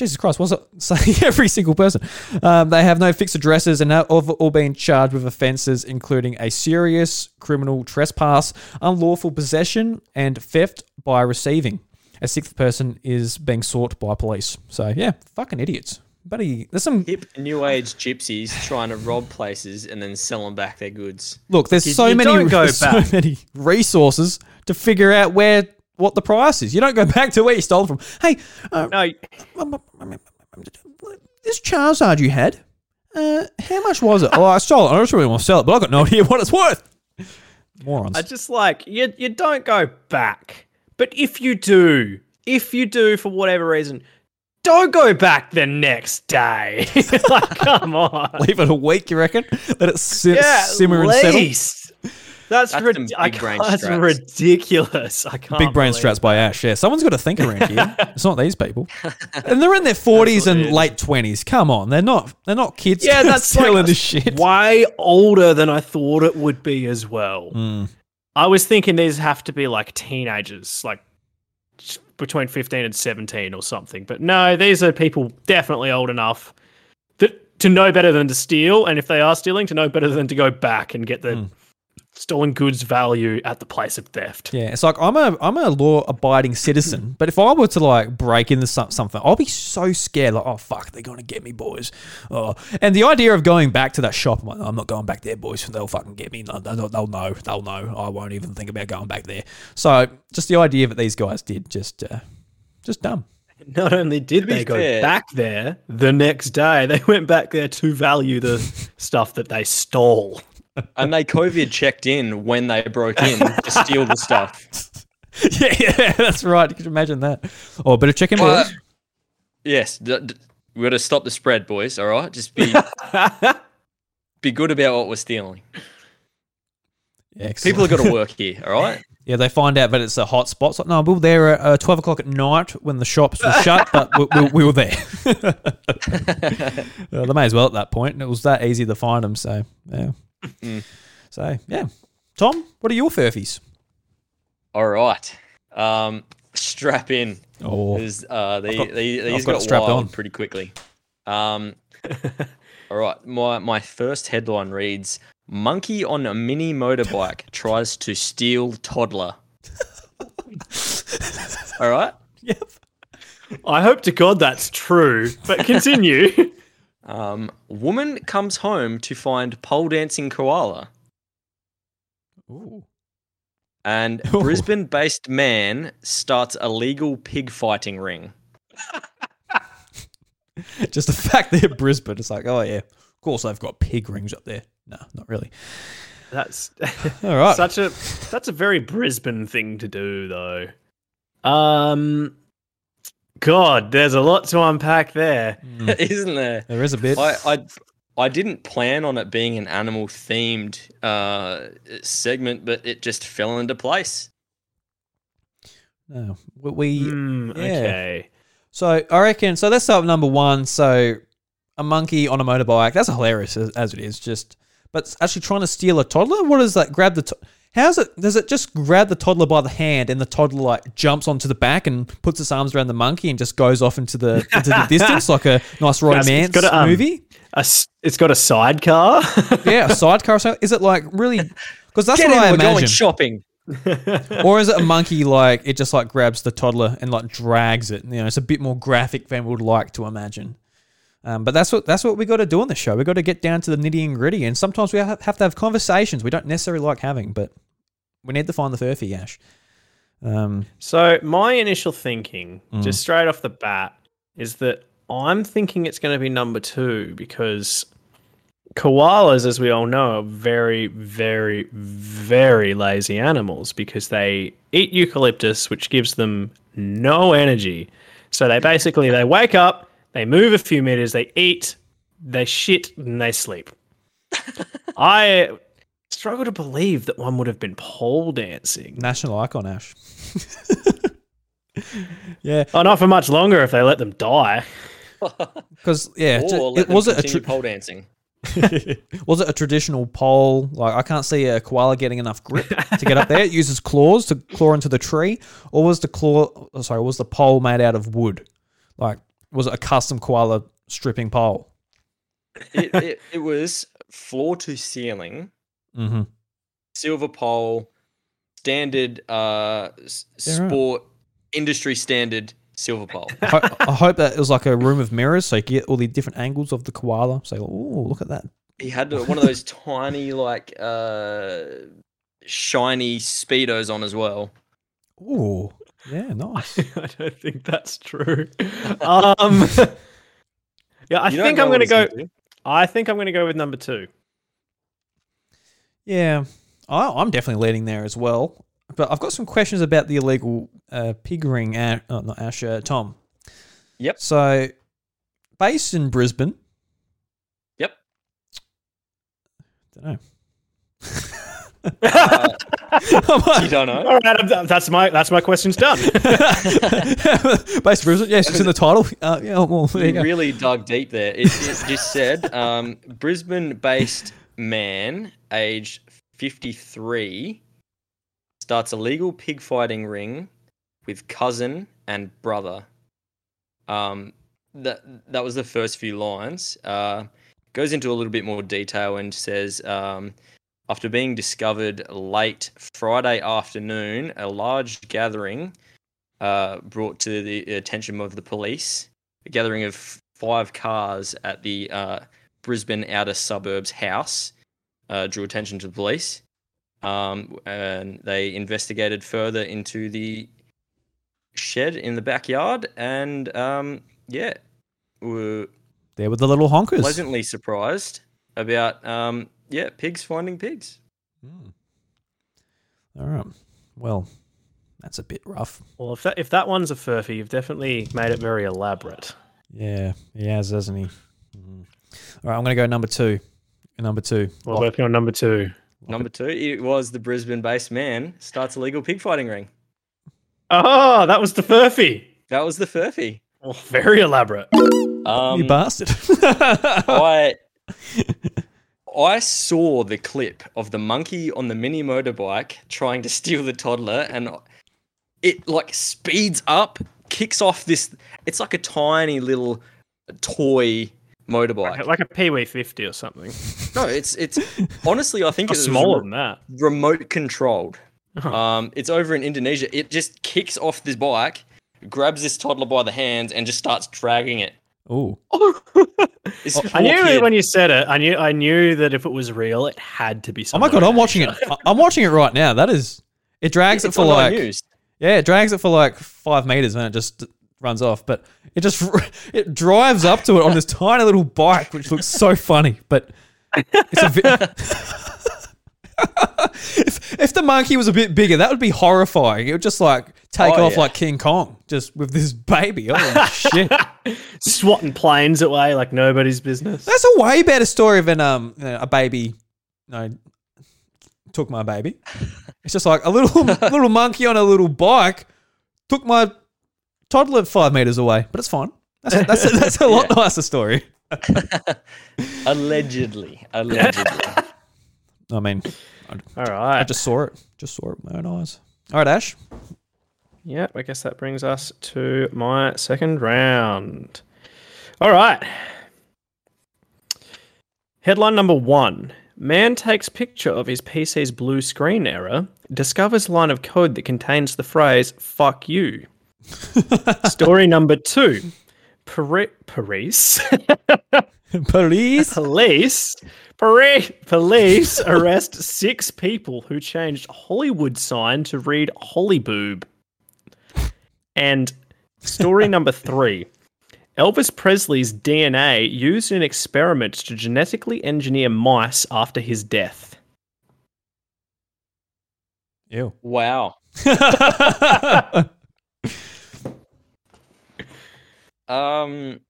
S2: Jesus Christ, what's it [laughs] saying? Every single person. Um, they have no fixed addresses and have all been charged with offences including a serious criminal trespass, unlawful possession, and theft by receiving. A sixth person is being sought by police. So, yeah, fucking idiots. Buddy, there's some.
S4: Hip new age gypsies trying to rob places and then selling back their goods.
S2: Look, there's
S3: You-
S2: so
S3: you
S2: many,
S3: go [laughs]
S2: so many resources to figure out where what the price is. You don't go [laughs] back to where you stole from. Hey, uh,
S3: No,
S2: this Charizard you had, uh, how much was it? Oh, I stole it. I just really want to sell it, but I've got no [laughs] idea what it's worth. Morons.
S3: I just like you. You don't go back, but if you do, if you do for whatever reason, don't go back the next day. [laughs] like, come on.
S2: Leave it a week, you reckon? Let it si-
S3: yeah,
S2: simmer and settle.
S3: Least. That's,
S4: That's
S3: rid-
S4: some
S3: I
S4: brain
S3: that's ridiculous. I can't.
S2: Big brain
S3: believe
S2: strats by Ash. Yeah, someone's got to think around here. [laughs] It's not these people, [laughs] and they're in their forties and late twenties. Come on, they're not. They're not kids.
S3: Yeah, [laughs] that's
S2: selling
S3: like
S2: this shit.
S3: way older than I thought it would be as well.
S2: Mm.
S3: I was thinking these have to be like teenagers, like between 15 and 17 or something. But no, these are people definitely old enough that to know better than to steal, and if they are stealing, to know better than to go back and get the
S2: Mm.
S3: Stolen goods value at the place of theft.
S2: Yeah, it's like I'm a I'm a law abiding citizen, but if I were to like break into some, something, I'll be so scared. Like, oh fuck, they're gonna get me, boys. Oh, and the idea of going back to that shop, I'm, like, I'm not going back there, boys. They'll fucking get me. They'll, they'll they'll know. They'll know. I won't even think about going back there. So just the idea that these guys did, just uh, just dumb.
S3: Not only did
S4: be
S3: they go
S4: fair-
S3: back there the next day, they went back there to value the [laughs] stuff that they stole.
S4: And they COVID checked in when they broke in to steal the stuff. [laughs]
S2: yeah, yeah, [laughs] that's right. You Could imagine that? Oh, better check in,
S4: Well,
S2: boys.
S4: Yes, d- d- we got to stop the spread, boys. All right, just be [laughs] be good about what we're stealing.
S2: Excellent.
S4: People have got to work here. All right.
S2: Yeah, they find out that it's a hot spot. It's like, no, we were there at uh, 12 o'clock at night when the shops were shut, but we, we, we were there. Uh, they may as well at that point. and It was that easy to find them. So, yeah.
S4: Mm.
S2: So, yeah. Tom, what are your furphies?
S4: All right. Um, strap in.
S2: Oh,
S4: 'cause, uh, they,
S2: got-
S4: they,
S2: I've
S4: these
S2: got
S4: got
S2: strapped
S4: wild
S2: on.
S4: pretty quickly. Um, [laughs] all right. My my first headline reads: Monkey on a mini motorbike [laughs] tries to steal toddler. All right. [laughs]
S2: Yep.
S3: I hope to God that's true, but continue.
S4: Um, woman comes home to find pole dancing koala,
S2: Ooh.
S4: and [laughs]
S2: Ooh.
S4: Brisbane-based man starts a legal pig fighting ring. [laughs]
S2: Just the fact they're Brisbane, it's like, oh yeah, of course they've got pig rings up there. No, not really.
S3: that's [laughs]
S2: All right.
S3: such a that's a very Brisbane thing to do, though. Um, God, there's a lot to unpack there.
S2: Mm, [laughs]
S4: Isn't there?
S2: there is a bit.
S4: I, I I didn't plan on it being an animal themed uh, segment, but it just fell into place.
S2: no, we, we
S3: Hmm,
S2: yeah.
S3: Okay.
S2: So I reckon. So let's start with number one. So a monkey on a motorbike. That's hilarious as, as it is. Just, but actually trying to steal a toddler. What is that? Grab the. To- How's it? Does it just grab the toddler by the hand and the toddler like jumps onto the back and puts its arms around the monkey and just goes off into the into the distance like a [laughs] nice
S3: it's
S2: romance
S3: got a, um,
S2: movie?
S3: A it's got a sidecar. [laughs]
S2: Yeah, a sidecar. something. Is it like really? Because that's
S4: Get
S2: what
S4: in,
S2: I
S4: we're going shopping. [laughs]
S2: or is it a monkey like it just like grabs the toddler and like drags it? You know, it's a bit more graphic than we would like to imagine. Um, but that's what that's what we got to do on the show. We got to get down to the nitty and gritty, and sometimes we have have to have conversations we don't necessarily like having, but we need to find the furphy Ash. Um,
S3: So my initial thinking,
S2: Mm.
S3: just straight off the bat, is that I'm thinking it's going to be number two because koalas, as we all know, are very, very, very lazy animals because they eat eucalyptus, which gives them no energy. So they basically they wake up, they move a few meters, they eat, they shit, and they sleep. [laughs] I struggle to believe that one would have been pole dancing.
S2: national icon Ash. [laughs] yeah,
S3: Oh, not for much longer if they let them die. [laughs]
S2: because yeah, ju-
S4: or let
S2: it,
S4: them
S2: was it a
S4: continue
S2: tra-
S4: pole dancing.
S2: was it a traditional pole? Like I can't see a koala getting enough grip to get up there. It uses claws to claw into the tree, or was the claw? oh, Sorry, was the pole made out of wood? Like was it a custom koala stripping pole?
S4: It, it, it was floor to ceiling,
S2: Mm-hmm.
S4: silver pole, standard uh, s-
S2: Yeah, right.
S4: sport, industry standard silver pole.
S2: I, I hope that it was like a room of mirrors, so you get all the different angles of the koala. So, oh, look at that.
S4: He had one of those tiny, like, uh, shiny speedos on as well.
S2: Oh, yeah, nice. [laughs]
S3: I don't think that's true. [laughs] Um, [laughs] yeah, I
S4: You
S3: think I'm going to
S4: he's
S3: go.
S4: into.
S3: I think I'm going to go with number two.
S2: Yeah, I, I'm definitely leading there as well. But I've got some questions about the illegal uh, pig ring. Ash, oh, not Ash, uh, Tom.
S4: Yep.
S2: So, based in Brisbane.
S4: Yep.
S2: Don't know.
S4: Uh, [laughs] you don't know.
S3: All right, I'm- that's my that's my question's done. [laughs]
S2: based in Brisbane. Yes, it's in the title. Uh, yeah, well, there you
S4: You really dug deep there. It, it just said um, Brisbane-based man, aged 53, starts a legal pig fighting ring with cousin and brother. Um, that that was the first few lines. Uh, goes into a little bit more detail and says, um, after being discovered late Friday afternoon, a large gathering uh, brought to the attention of the police a gathering of five cars at the uh, Brisbane outer suburbs house uh, drew attention to the police. Um, and they investigated further into the shed in the backyard, and um, yeah, were
S2: There were the little honkers.
S4: pleasantly surprised about um, yeah pigs finding pigs.
S2: Hmm. All right. Well, that's a bit rough.
S3: well, if that if that one's a furphy, you've definitely made it very elaborate.
S2: Yeah, he has, hasn't he? Mhm. All right, I'm going to go number two. Number two.
S3: We're working on number two.
S4: Number two, it was the Brisbane-based man starts a legal pig fighting ring.
S3: Oh, that was the furphy.
S4: That was the furphy.
S3: Oh, very elaborate.
S4: Um,
S2: you bastard. [laughs]
S4: I I saw the clip of the monkey on the mini motorbike trying to steal the toddler, and it like speeds up, kicks off this. It's like a tiny little toy motorbike.
S3: Like, like a Pee-wee 50 or something. [laughs]
S4: No, it's it's honestly I think it's
S3: smaller than that.
S4: remote controlled.
S3: Oh.
S4: Um, it's over in Indonesia. It just kicks off this bike, grabs this toddler by the hands and just starts dragging it.
S2: Ooh.
S4: This [laughs]
S3: Oh,
S4: I
S3: knew
S4: kid.
S3: when you said it. I knew. I knew that if it was real, it had to be.
S2: Oh my god, I'm watching it. I- I'm watching it right now. That is. It drags it for like.
S4: news.
S2: Yeah, it drags it for like five meters and it just runs off. But it just [laughs] it drives up to it on this [laughs] tiny little bike, which looks so funny. But it's a bit. [laughs] if if the monkey was a bit bigger, that would be horrifying. It would just like take
S4: Oh,
S2: off
S4: yeah.
S2: like King Kong, just with this baby. Holy [laughs] shit!
S3: swatting planes away like nobody's business.
S2: That's a way better story than um a baby. No, took my baby. It's just like a little [laughs] little monkey on a little bike took my toddler five meters away, but it's fine. That's that's a, that's a lot [laughs] nicer story.
S4: Allegedly. Allegedly.
S2: I mean,
S3: all right.
S2: I just saw it, just saw it with my own eyes. All right, Ash.
S3: Yeah, I guess that brings us to my second round. All right. Headline number one Man takes picture of his PC's blue screen error, discovers line of code that contains the phrase fuck you. [laughs] Story number two Pari- Paris. [laughs]
S2: Police.
S3: Police, Paris, police arrest six people who changed Hollywood sign to read Hollyboob. And story number three. Elvis Presley's DNA used in experiments to genetically engineer mice after his death.
S2: Ew.
S4: wow. [laughs] Um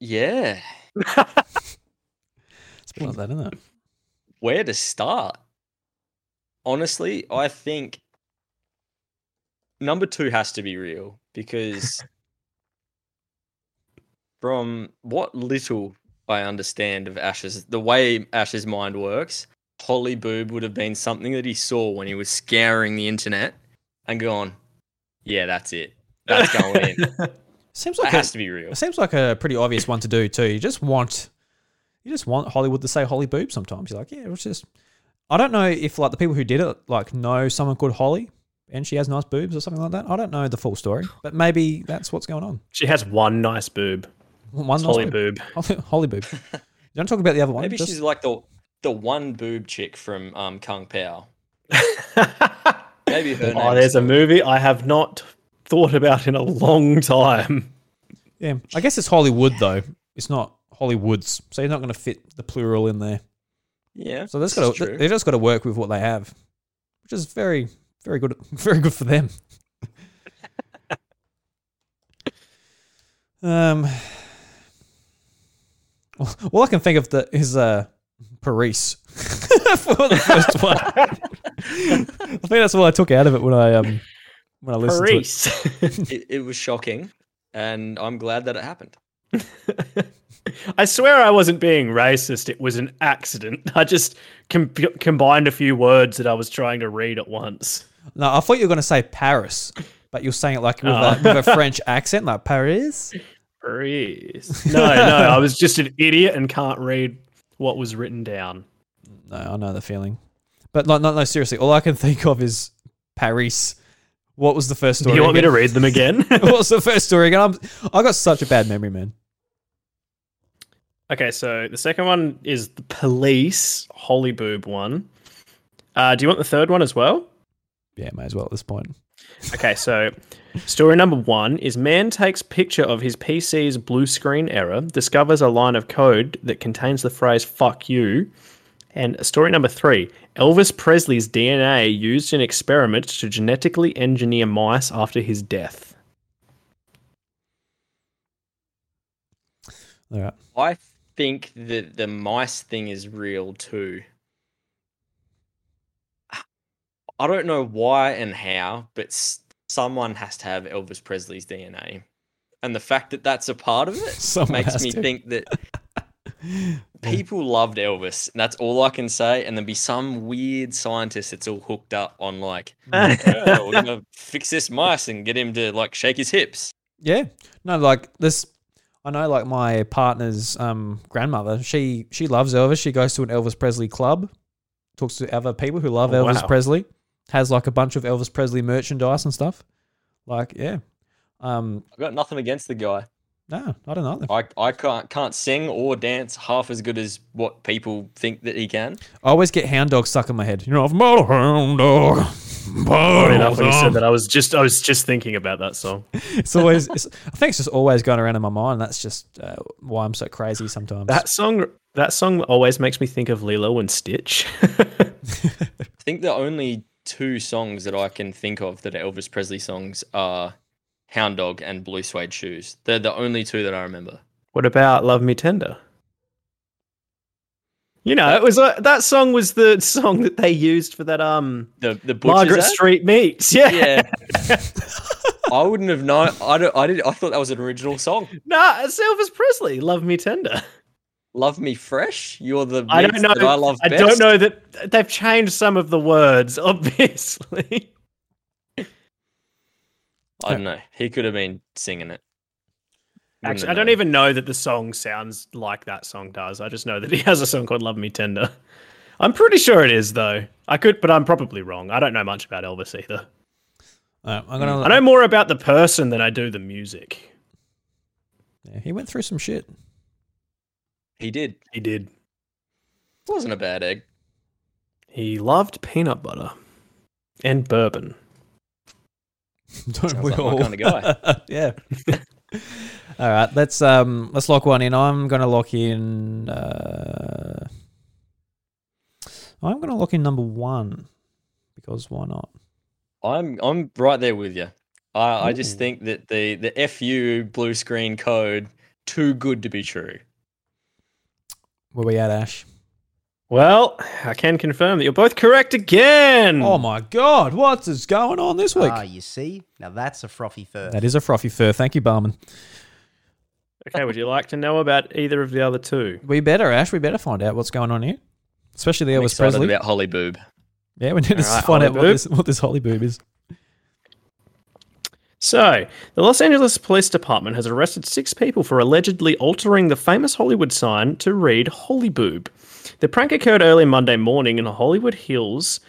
S4: yeah.
S2: it's like that, isn't it?
S4: Where to start? Honestly, I think number 2 has to be real because [laughs] from what little I understand of Ash's the way Ash's mind works, Holly Boob would have been something that he saw when he was scouring the internet and gone, yeah, that's it. That's going in. [laughs]
S2: Seems like a,
S4: has to be real.
S2: it seems like a pretty obvious one to do too. You just want you just want Hollywood to say Holly boob sometimes. You're like, yeah, it's just I don't know if like the people who did it like know someone called Holly and she has nice boobs or something like that. I don't know the full story, but maybe that's what's going on.
S3: She has one nice boob.
S2: One nice
S3: Holly
S2: boob.
S3: boob. [laughs]
S2: Holly, Holly boob. [laughs] Don't talk about the other one.
S4: Maybe
S2: just-
S4: she's like the the one boob chick from um Kung Pow. [laughs] Maybe her name.
S3: Oh,
S4: is
S3: there's a
S4: Holly.
S3: movie I have not thought about in a long time.
S2: yeah. I guess it's Hollywood though. It's not Hollywoods, so you're not going to fit the plural in there.
S4: Yeah.
S2: So that's
S4: this is
S2: got to
S4: true.
S2: they just got to work with what they have, which is very very good [laughs] very good for them. [laughs] um, all- all I can think of the is uh Paris [laughs] for the first one. I think that's what I took out of it when I um when I listened to it.
S4: It, it was shocking, and I'm glad that it happened.
S3: I swear I wasn't being racist. It was an accident. I just com- combined a few words that I was trying to read at once.
S2: No, I thought you were going to say Paris, but you're saying it like with,
S3: Oh.
S2: a, with a French accent, like Paris.
S3: Paris. No, no, I was just an idiot and can't read what was written down.
S2: No, I know the feeling. But no, no, no, seriously, all I can think of is Paris. What was the first story?
S3: Do you want me to read them again? [laughs]
S2: what was the first story again? I'm, I got such a bad memory, man.
S3: okay, so the second one is the police holy boob one. Uh, do you want the third one as well?
S2: Yeah, may as well at this point.
S3: Okay, so story number one is man takes picture of his PC's blue screen error, discovers a line of code that contains the phrase fuck you. And story number three Elvis Presley's DNA used in experiments to genetically engineer mice after his death.
S2: All right.
S4: I think that the mice thing is real too. I don't know why and how, but s- someone has to have Elvis Presley's DNA. And the fact that that's a part of it makes me
S2: to.
S4: think that [laughs] people loved Elvis. And that's all I can say. And there'll be some weird scientist that's all hooked up on like, [laughs] "Yeah, we're gonna fix this mice and get him to like shake his hips.
S2: Yeah. No, like this. I know, like my partner's um, grandmother. She she loves Elvis. She goes to an Elvis Presley club, talks to other people who love
S3: Oh,
S2: Elvis
S3: wow.
S2: Presley. Has like a bunch of Elvis Presley merchandise and stuff. Like, yeah, Um,
S4: I've got nothing against the guy.
S2: no, I don't know.
S4: I, I can't can't sing or dance half as good as what people think that he can.
S2: I always get hound dog stuck in my head. You know, I've met a hound dog.
S3: Funny enough, when you said that, I was just I was just thinking about that song. [laughs]
S2: It's always. It's, I think it's just always going around in my mind. That's just uh, why I'm so crazy sometimes.
S3: That song that song always makes me think of Lilo and Stitch. [laughs]
S4: I think the only two songs that I can think of that are Elvis Presley songs are Hound Dog and Blue Suede Shoes. They're the only two that I remember.
S3: what about Love Me Tender? You know, it was uh, that song was the [laughs] song that they used for that um
S4: The the
S3: Margaret
S4: ad?
S3: Street meets. Yeah.
S4: Yeah. [laughs] I wouldn't have known. I don't, I did. I thought that was an original song.
S3: Nah, it's Elvis Presley. Love Me Tender.
S4: Love me fresh. You're the
S3: I don't know.
S4: that I love
S3: I
S4: best.
S3: don't know that they've changed some of the words, [laughs] obviously.
S4: I don't know. He could have been singing it. Wouldn't
S3: Actually, I don't
S4: known.
S3: even know that the song sounds like that song does. I just know that he has a song called Love Me Tender. I'm pretty sure it is though. I could, but I'm probably wrong. I don't know much about Elvis either.
S2: Uh, I'm gonna.
S3: I know more about the person than I do the music.
S2: Yeah, he went through some shit.
S4: He did.
S3: He did.
S4: It Wasn't a bad egg.
S3: He loved peanut butter and bourbon. [laughs]
S2: Don't
S4: Sounds
S2: we
S4: like my
S2: all?
S4: kinda guy. [laughs]
S2: yeah. [laughs] all right, let's um let's lock one in. I'm gonna lock in. Uh, I'm gonna lock in number one because why not?
S4: I'm I'm right there with you. I, I just think that the the FU blue screen code too good to be true.
S2: Where we at, Ash?
S3: Well, I can confirm that you're both correct again.
S2: Oh my god, what is going on this week?
S1: Ah, you see? Now that's a frothy fur.
S2: that is a frothy fur. Thank you, barman.
S3: Okay, would you like to know about either of the other two?
S2: We better, Ash. We better find out what's going on here, especially the Elvis
S4: excited
S2: Presley.
S4: about Holly Boob.
S2: Yeah, we need to
S3: All right,
S2: find
S3: Holly
S2: out what
S3: Boob.
S2: this what this Holly boob is.
S3: So, the Los Angeles Police Department has arrested six people for allegedly altering the famous Hollywood sign to read Holy Boob. The prank occurred early Monday morning in the Hollywood Hills.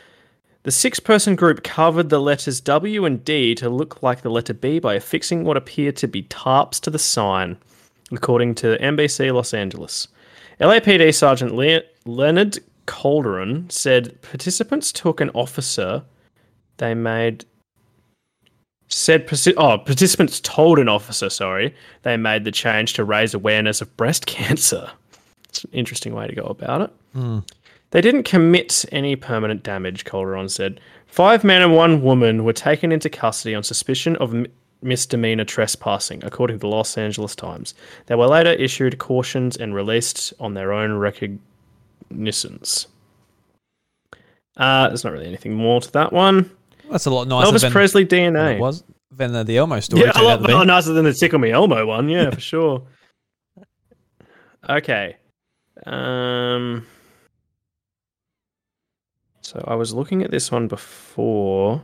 S3: The six person group covered the letters W and D to look like the letter B by affixing what appeared to be tarps to the sign, according to NBC Los Angeles. LAPD Sergeant Le- Leonard Calderon said participants took an officer they made said oh participants told an officer sorry they made the change to raise awareness of breast [laughs] cancer. It's an interesting way to go about it. They didn't commit any permanent damage calderon said. Five men and one woman were taken into custody on suspicion of m- misdemeanor trespassing according to the los angeles times. They were later issued cautions and released on their own recognizance. Uh, there's not really anything more to that one.
S2: That's a lot nicer
S3: Elvis
S2: than,
S3: Presley DNA.
S2: it was than the, the Elmo story.
S3: Yeah, a lot, lot nicer than the Tickle Me Elmo one. Yeah, for [laughs] sure. Okay. Um. So I was looking at this one before.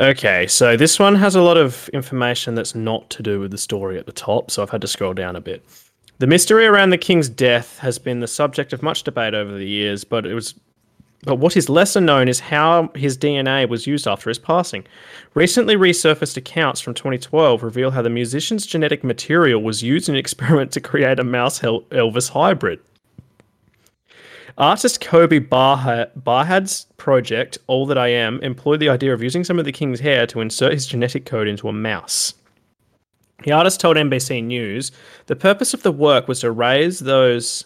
S3: Okay, so this one has a lot of information that's not to do with the story at the top, so I've had to scroll down a bit. The mystery around the king's death has been the subject of much debate over the years, but it was but what is lesser known is how his DNA was used after his passing. Recently resurfaced accounts from 2012 reveal how the musician's genetic material was used in an experiment to create a mouse Elvis hybrid. Artist Koby Barha- Barhad's project, All That I Am, employed the idea of using some of the king's hair to insert his genetic code into a mouse. The artist told NBC News the purpose of the work was to raise those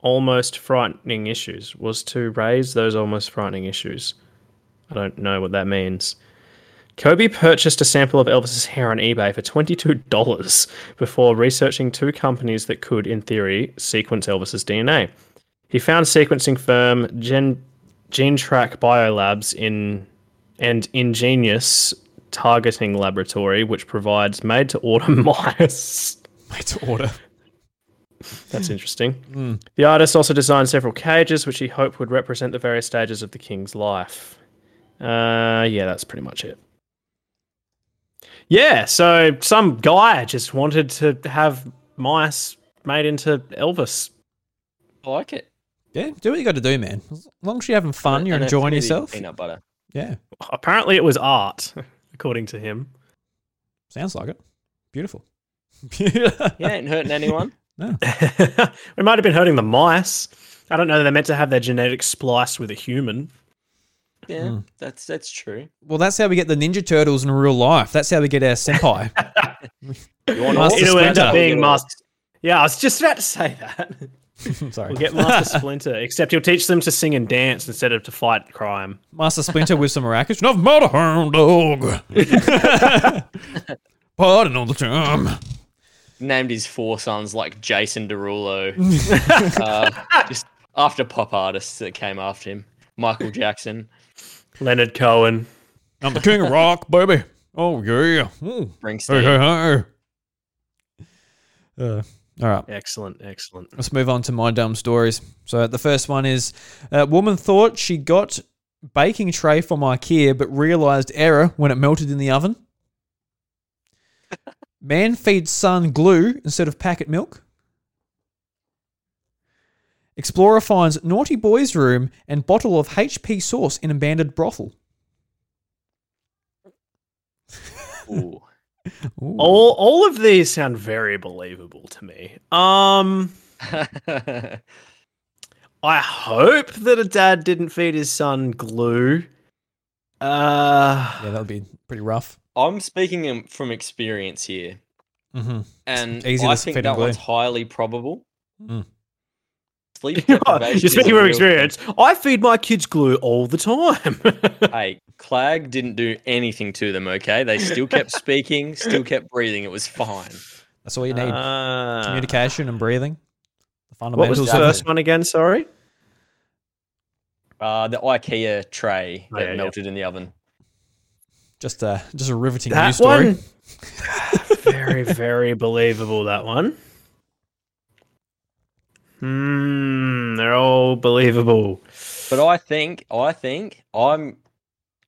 S3: almost frightening issues, was to raise those almost frightening issues. I don't know what that means. Koby purchased a sample of Elvis's hair on eBay for $22 before researching two companies that could, in theory, sequence Elvis's DNA. He found sequencing firm Gen GeneTrack Biolabs in and Ingenious Targeting Laboratory, which provides made-to-order [laughs] mice.
S2: Made to order.
S3: That's [laughs] interesting. The artist also designed several cages, which he hoped would represent the various stages of the king's life. Uh, yeah, that's pretty much it. Yeah, so some guy just wanted to have mice made into Elvis.
S4: I like it.
S2: Yeah, do what you got to do, man. As long as you're having fun,
S4: And-
S2: you're enjoying yourself.
S4: Peanut butter.
S2: Yeah,
S3: Apparently, it was art, [laughs] according to him.
S2: sounds like it. Beautiful. [laughs]
S4: Yeah, ain't hurting anyone. [laughs]
S3: No. [laughs] we might have been hurting the mice. I don't know. They're meant to have their genetics spliced with a human.
S4: Yeah,
S2: Hmm.
S4: that's that's true.
S2: Well, that's how we get the Ninja Turtles in real life. That's how we get our senpai.
S4: You want
S2: Master
S3: It'll end up being Master. Yeah, I was just about to say that. [laughs]
S2: Sorry.
S3: We'll get Master [laughs] Splinter, except he'll teach them to sing and dance instead of to fight crime.
S2: Master Splinter [laughs] with some maracas. Not murder hound dog. Pardon all the time.
S4: named his four sons like Jason Derulo. uh, just after pop artists that came after him, Michael Jackson,
S3: Leonard Cohen.
S2: I'm the king of rock, baby. Oh yeah. Ooh. Hey hey hey. Uh, all right.
S3: Excellent, excellent.
S2: Let's move on to my dumb stories. So the first one is: uh, a woman thought she got baking tray from IKEA, but realized error when it melted in the oven. [laughs] Man feeds son glue instead of packet milk. Explorer finds naughty boy's room and bottle of HP sauce in abandoned brothel.
S4: Ooh.
S2: Ooh.
S3: All all of these sound very believable to me. Um, [laughs] I hope that a dad didn't feed his son glue. Uh,
S2: Yeah, that would be pretty rough.
S4: I'm speaking from experience here,
S2: Mm-hmm.
S4: and
S2: easy
S4: I think that
S2: glue.
S4: one's highly probable.
S2: Mm.
S4: Sleep [laughs]
S3: you're speaking
S4: a
S3: from
S4: real
S3: experience. I feed my kids glue all the time. [laughs]
S4: Hey, Clag didn't do anything to them. Okay, they still kept [laughs] speaking, still kept breathing. It was fine.
S2: That's all you need:
S3: Uh,
S2: communication and breathing. The fundamentals.
S3: What was the first one again? Sorry.
S4: Uh, the IKEA tray
S3: Oh,
S4: that
S3: yeah, yeah.
S4: melted in the oven.
S2: Just a just a riveting
S3: That
S2: news story.
S3: one. very, very believable. That one. Hmm. They're all believable.
S4: But I think, I think I'm,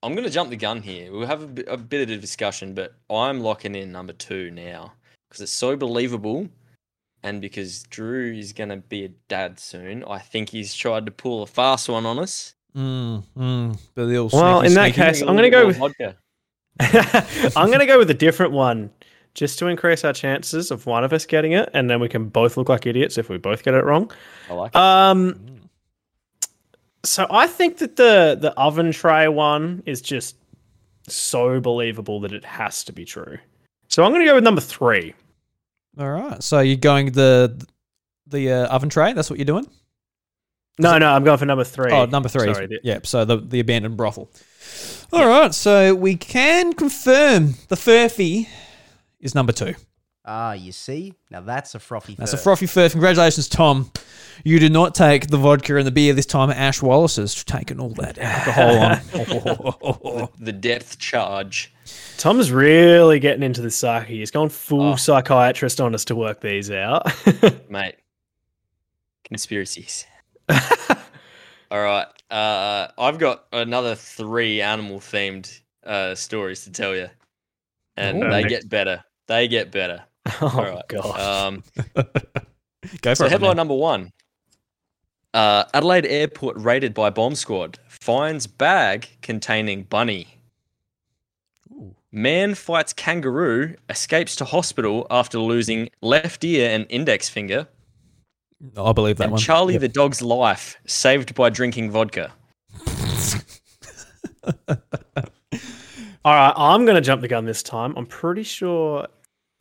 S4: I'm going to jump the gun here. We'll have a bit, a bit of a discussion, but I'm locking in number two now because it's so believable, and because Drew is going to be a dad soon. I think he's tried to pull a fast one on us.
S2: Mm, mm, the little
S3: Well,
S2: sneaky,
S3: in that
S2: sneaky.
S3: case-
S4: Drink a
S3: I'm gonna go with- [laughs] I'm going to go with a different one, just to increase our chances of one of us getting it, and then we can both look like idiots if we both get it wrong.
S4: I like it.
S3: Um. So I think that the the oven tray one is just so believable that it has to be true. So I'm going to go with number three.
S2: All right. So you're going the the uh, oven tray. That's what you're doing.
S3: No, no, I'm going for number three.
S2: Oh, number three.
S3: Sorry,
S2: Yep. So the the abandoned brothel. All right. So we can confirm the furphy is number two.
S1: Ah, you see? Now that's a frothy
S2: That's a frothy fur. Congratulations, Tom. You did not take the vodka and the beer this time. Ash Wallace has taken all that alcohol on. [laughs]
S4: the depth charge.
S3: Tom's really getting into the psyche. He's gone full
S4: Oh.
S3: psychiatrist on us to work these out. [laughs]
S4: mate. Conspiracies. All right. Uh, I've got another three animal themed uh, stories to tell you, and
S3: Ooh.
S4: they
S3: Perfect.
S4: get better. They get better. [laughs]
S3: oh
S4: All right.
S3: god.
S4: Um, [laughs]
S2: Go for
S4: so
S2: it.
S4: headline number one: uh, Adelaide Airport raided by bomb squad. Finds bag containing bunny.
S2: Ooh.
S4: Man fights kangaroo. Escapes to hospital after losing left ear and index finger.
S2: I believe that
S4: and
S2: one.
S4: Charlie
S2: Yep.
S4: the dog's life saved by drinking vodka. [laughs]
S3: All right, I'm going to jump the gun this time. I'm pretty sure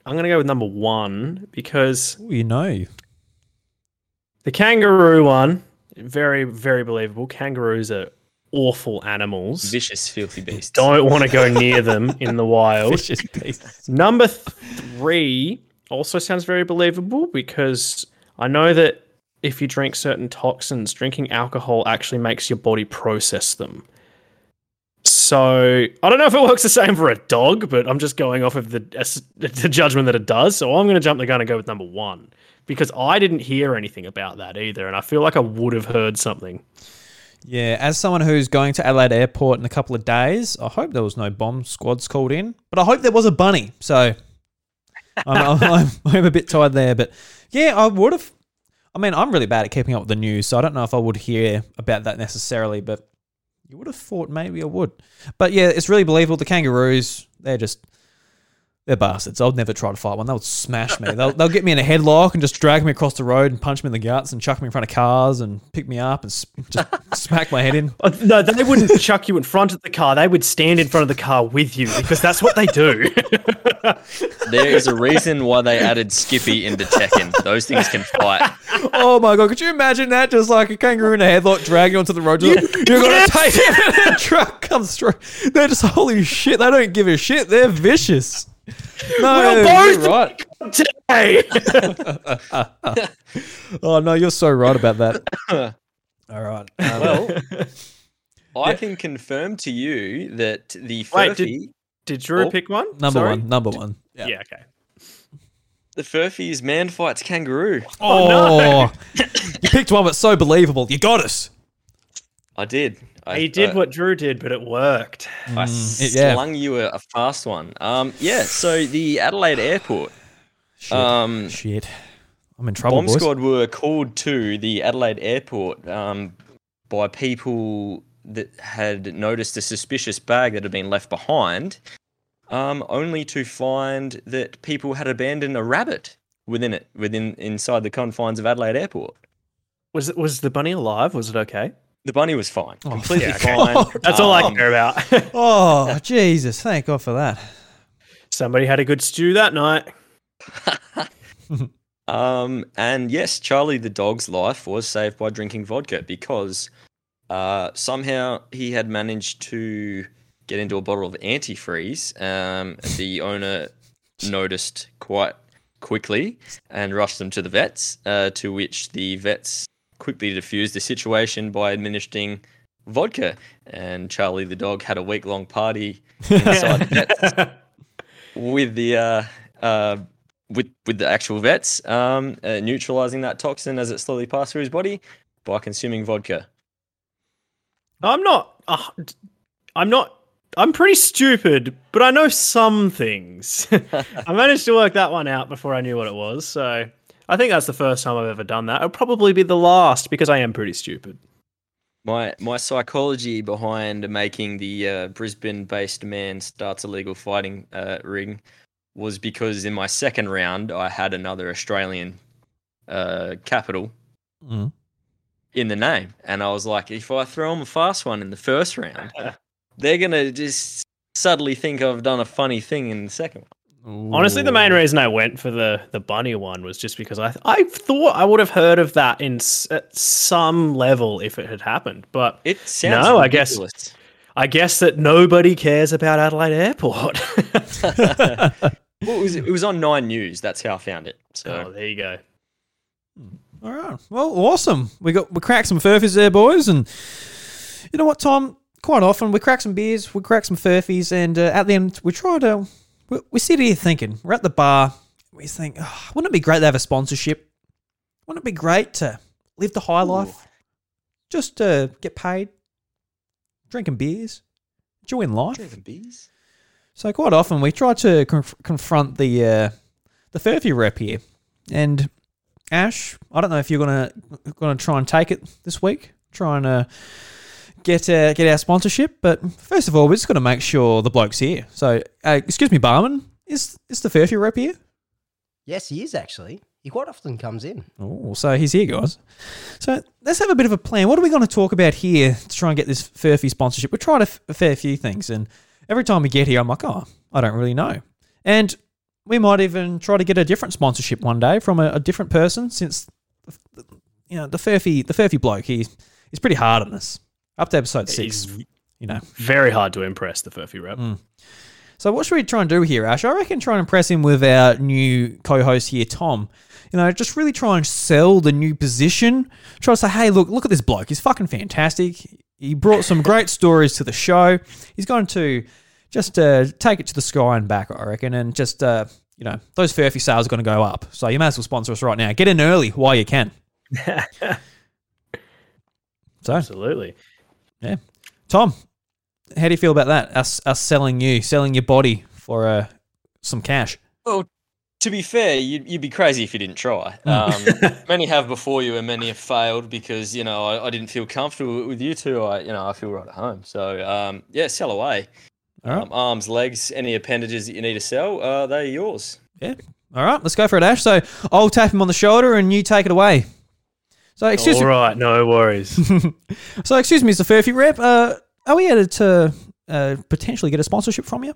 S3: I'm going to go with number one because
S2: Ooh, you know.
S3: the kangaroo one, very, very believable. Kangaroos are awful animals.
S4: Vicious, filthy beasts.
S3: Don't want to go [laughs] near them in the wild.
S2: Vicious beast.
S3: Number three also sounds very believable because I know that if you drink certain toxins, drinking alcohol actually makes your body process them. So I don't know if it works the same for a dog, but I'm just going off of the, the judgment that it does. So I'm going to jump the gun and go with number one because I didn't hear anything about that either, and I feel like I would have heard something.
S2: Yeah, as someone who's going to Adelaide Airport in a couple of days, I hope there was no bomb squads called in, but I hope there was a bunny. So I'm, I'm, [laughs] I'm a bit tired there, but yeah, I would have. I mean, I'm really bad at keeping up with the news, so I don't know if I would hear about that necessarily. But you would have thought maybe I would. But yeah, it's really believable. The kangaroos, they're just they're bastards. I'd never try to fight one. They would smash me. They'll, they'll get me in a headlock and just drag me across the road and punch me in the guts and chuck me in front of cars and pick me up and just [laughs] smack my head in.
S3: Oh, no, they wouldn't chuck you in front of the car. They would stand in front of the car with you because that's what they do. [laughs]
S4: There is a reason why they added Skippy into Tekken. Those things can fight.
S2: Oh my god, could you imagine that? Just like a kangaroo in a headlock dragging you onto the road. Just You're gonna take it [laughs] and a truck comes through. They're just holy shit, they don't give a shit. They're vicious. No,
S3: We're
S2: you're
S3: both-
S2: right.
S3: Today. [laughs]
S2: Oh no, you're so right about that. All right. Um,
S4: Well, [laughs] I can confirm to you that the
S3: Wait, did-
S4: Furphy,
S3: Did Drew
S4: Oh,
S3: pick one?
S2: number
S3: Sorry?
S2: one. Number one. Yeah.
S3: Yeah, okay.
S4: the Furphy's man fights kangaroo.
S2: Oh, no [laughs] you picked one that's so believable. You got us.
S4: I did. I,
S3: He did
S4: I-
S3: what Drew did, but it worked.
S4: I
S2: it- yeah.
S4: slung you a, a fast one. Um, yeah. So the Adelaide Airport
S2: Shit.
S4: Um,
S2: Shit. I'm in trouble,
S4: bomb
S2: boys.
S4: squad were called to the Adelaide Airport um, by people that had noticed a suspicious bag that had been left behind, um, only to find that people had abandoned a rabbit within it, within inside the confines of Adelaide Airport.
S3: Was it was the bunny alive? Was it okay?
S4: The bunny was fine,
S2: Oh,
S4: completely
S3: yeah, okay.
S4: fine.
S3: That's all I
S4: Um,
S3: care about. [laughs]
S2: Oh, Jesus. Thank God for that.
S3: Somebody had a good stew that night. [laughs]
S4: Um, and yes, Charlie the dog's life was saved by drinking vodka because uh, somehow he had managed to get into a bottle of antifreeze. Um, the [laughs] owner noticed quite quickly and rushed them to the vets, uh, to which the vets quickly diffused the situation by administering vodka. And Charlie the dog had a week long party inside the [laughs] vets with the uh, uh, with with the actual vets, um, uh, neutralizing that toxin as it slowly passed through his body by consuming vodka.
S3: I'm not. Uh, I'm not. I'm pretty stupid, but I know some things. [laughs] I managed to work that one out before I knew what it was. So I think that's the first time I've ever done that. It'll probably be the last because I am pretty stupid.
S4: My my psychology behind making the uh, Brisbane-based man starts a legal fighting uh, ring was because in my second round I had another Australian uh, capital
S2: Mm.
S4: in the name, and I was like, if I throw them a fast one in the first round, [laughs] they're gonna just subtly think I've done a funny thing in the second one.
S3: Honestly, the main reason I went for the the bunny one was just because I I thought I would have heard of that in s- at some level if it had happened, but
S4: It sounds
S3: No, I guess-
S4: ridiculous.
S3: I guess that nobody cares about Adelaide Airport. [laughs]
S4: Well, it was it was on Nine News. That's how I found it. So
S3: oh, there you go.
S2: All right. Well, awesome. We got we cracked some furphies there, boys, and you know what, Tom? Quite often we crack some beers, we crack some furphies, and uh, at the end we try to we, we sit here thinking we're at the bar. We think, oh, wouldn't it be great to have a sponsorship? Wouldn't it be great to live the high life, just to get paid, drinking beers, enjoying life?
S4: Drinking beers.
S2: So quite often we try to conf- confront the uh, the Furphy rep here, and Ash, I don't know if you're gonna gonna try and take it this week, try and uh, get uh, get our sponsorship. But first of all, we're just gonna make sure the bloke's here. So, uh, excuse me, barman, is is the Furphy rep here?
S1: Yes, he is actually. He quite often comes in.
S2: Oh, so he's here, guys. So let's have a bit of a plan. What are we going to talk about here to try and get this Furphy sponsorship? We're tried a, f- a fair few things, and every time we get here, I'm like, oh, I don't really know. And we might even try to get a different sponsorship one day from a, a different person, since you know the Furphy, the Furphy bloke, he, he's pretty hard on us. Up to episode six, you know.
S3: very hard to impress the Furphy rep.
S2: So what should we try and do here, Ash? I reckon try and impress him with our new co-host here, Tom. You know, just really try and sell the new position. Try to say, hey, look, look at this bloke. He's fucking fantastic. He brought some great [laughs] stories to the show. He's going to just uh, take it to the sky and back, I reckon, and just uh, you know, those Furphy sales are going to go up. So you may as well sponsor us right now. Get in early while you can. [laughs] so,
S3: Absolutely.
S2: Yeah, Tom, how do you feel about that? Us, us selling you, selling your body for uh, some cash.
S4: Well, to be fair, you'd, you'd be crazy if you didn't try. Um, [laughs] many have before you, and many have failed because you know I, I didn't feel comfortable with you two. I you know I feel right at home. So um, yeah, sell away.
S2: All right.
S4: Um, arms, legs, any appendages that you need to sell, uh, they're yours.
S2: Yeah. All right, let's go for it, Ash. So I'll tap him on the shoulder and you take it away. So excuse
S3: All
S2: me.
S3: right, no worries.
S2: So excuse me, [laughs] Mr. Furphy Rep. Uh, are we able to uh, potentially get a sponsorship from you?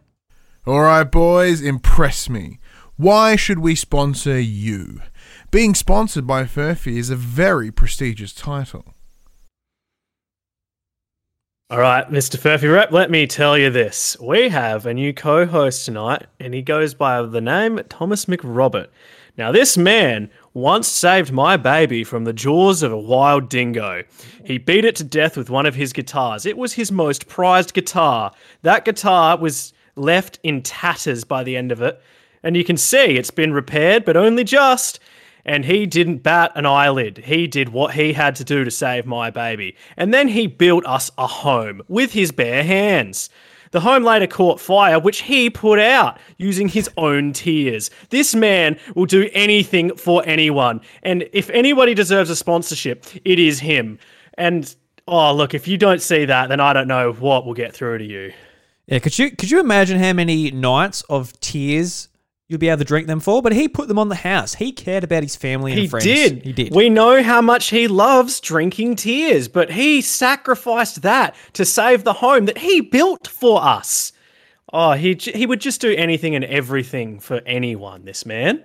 S5: All right, boys, impress me. Why should we sponsor you? Being sponsored by Furphy is a very prestigious title.
S3: All right, Mr. Furphy Rep, let me tell you this. We have a new co host tonight, and he goes by the name Thomas McRobert. Now, this man once saved my baby from the jaws of a wild dingo. He beat it to death with one of his guitars. It was his most prized guitar. That guitar was left in tatters by the end of it, and you can see it's been repaired, but only just and he didn't bat an eyelid. He did what he had to do to save my baby. And then he built us a home with his bare hands. The home later caught fire, which he put out using his own tears. This man will do anything for anyone. And if anybody deserves a sponsorship, it is him. And oh, look, if you don't see that, then I don't know what will get through to you.
S2: Yeah, could you could you imagine how many nights of tears you'll be able to drink them for? But he put them on the house. He cared about his family and friends.
S3: He
S2: friends.
S3: did.
S2: He did.
S3: We know how much he loves drinking tears, but he sacrificed that to save the home that he built for us. Oh, he he would just do anything and everything for anyone. This man.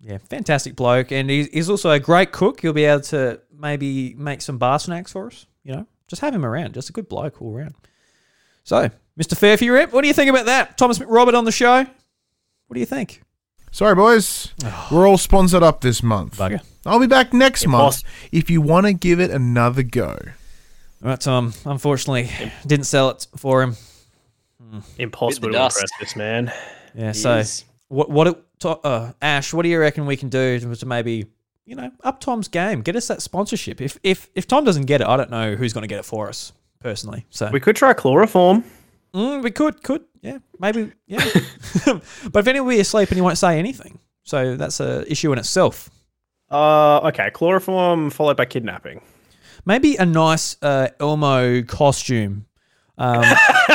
S2: Yeah, fantastic bloke, and he's, also a great cook. He'll be able to maybe make some bar snacks for us. You know, just have him around. Just a good bloke all around. So, Mr. Furphy Rep, what do you think about that? Thomas McRobert on the show. What do you think?
S5: Sorry, boys. [sighs] We're all sponsored up this month.
S2: Bugger.
S5: I'll be back next month
S3: Impos-
S5: if you want to give it another go.
S2: All right, Tom. Unfortunately, didn't sell it for him.
S3: Impossible
S4: Bit
S3: to
S4: the dust.
S3: impress this man.
S2: Yeah.
S4: He
S2: so,
S4: is.
S2: what? What? It, to, uh, Ash, what do you reckon we can do to, to maybe, you know, up Tom's game, get us that sponsorship? If if if Tom doesn't get it, I don't know who's going to get it for us personally. So
S3: We could try chloroform.
S2: Mm, we could, could, yeah, maybe, yeah. [laughs] [laughs] but if anyone be asleep and you won't say anything, so that's a issue in itself.
S3: Uh, okay, chloroform followed by kidnapping.
S2: Maybe a nice uh, Elmo costume. Um,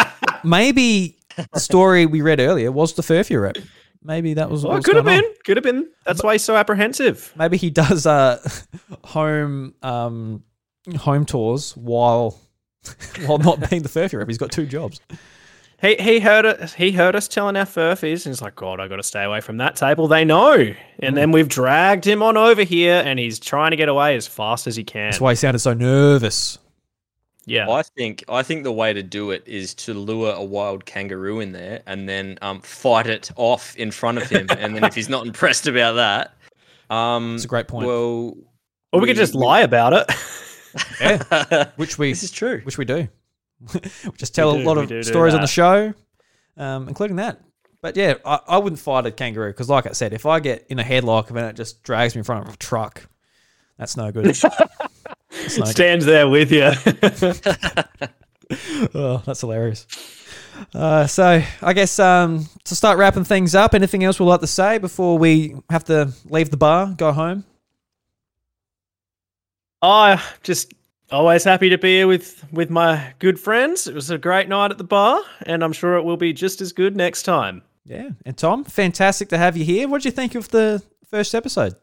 S2: [laughs] maybe the story we read earlier was the Furphy rep. Maybe that was.
S3: Oh,
S2: was
S3: could have been.
S2: on.
S3: Could have been. That's why he's so apprehensive.
S2: Maybe he does uh, home um, home tours while [laughs] while not being the Furphy rep. He's got two jobs.
S3: He he heard it. He heard us telling our furphies, and he's like, "God, I got to stay away from that table." They know, and then we've dragged him on over here, and he's trying to get away as fast as he can.
S2: That's why he sounded so nervous.
S3: yeah,
S4: I think I think the way to do it is to lure a wild kangaroo in there and then um, fight it off in front of him, and then if he's not [laughs] impressed about that, um,
S2: It's a great point.
S4: Well,
S3: or we could just lie about it. [laughs]
S2: Yeah, [laughs] which we
S4: this is true.
S2: which we do. [laughs] we just tell a lot of
S3: do do
S2: stories on the show, um, including that. But yeah, I, I wouldn't fight a kangaroo because, like I said, if I get in a headlock and it just drags me in front of a truck, that's no good. [laughs] that's, no good.
S3: Stands there with you.
S2: Oh, that's hilarious. Uh, so I guess um, to start wrapping things up, anything else we'd like to say before we have to leave the bar, go home?
S3: Oh, just always happy to be here with with my good friends. It was a great night at the bar, and I'm sure it will be just as good next time.
S2: Yeah, and Tom, fantastic to have you here. What did you think of the first episode?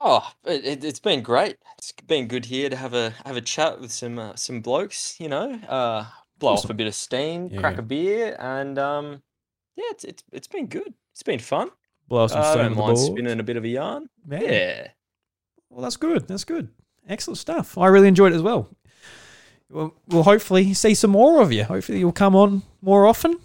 S4: Oh, it, it, it's been great. It's been good here to have a have a chat with some uh, some blokes. You know, uh, blow off a bit of steam, crack a beer, and um, yeah, it's it's it's been good. It's been fun.
S2: Blow some
S4: Uh, I
S2: steam
S4: don't
S2: on the
S4: mind
S2: board.
S4: spinning a bit of a yarn.
S2: Yeah.
S4: Yeah.
S2: Well, that's good. That's good. Excellent stuff. I really enjoyed it as well. We'll, we'll hopefully see some more of you. Hopefully, you'll come on more often.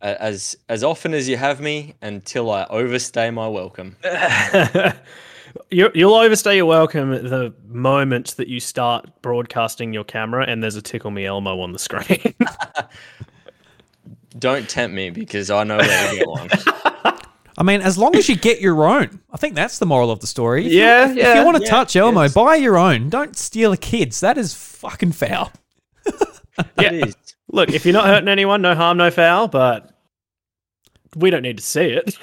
S4: As as often as you have me until I overstay my welcome. [laughs]
S3: you, you'll overstay your welcome the moment that you start broadcasting your camera and there's a Tickle Me Elmo on the screen. [laughs]
S4: Don't tempt me because I know where to get one. [laughs]
S2: I mean, as long as you get your own, I think that's the moral of the story. If you-
S3: Yeah,
S2: if, you want to
S4: yeah,
S2: touch Elmo,
S4: yes.
S2: buy your own. Don't steal a kid's. That is fucking foul.
S4: It is.
S3: Look, if you're not hurting anyone, no harm, no foul. But we don't need to see it. [laughs]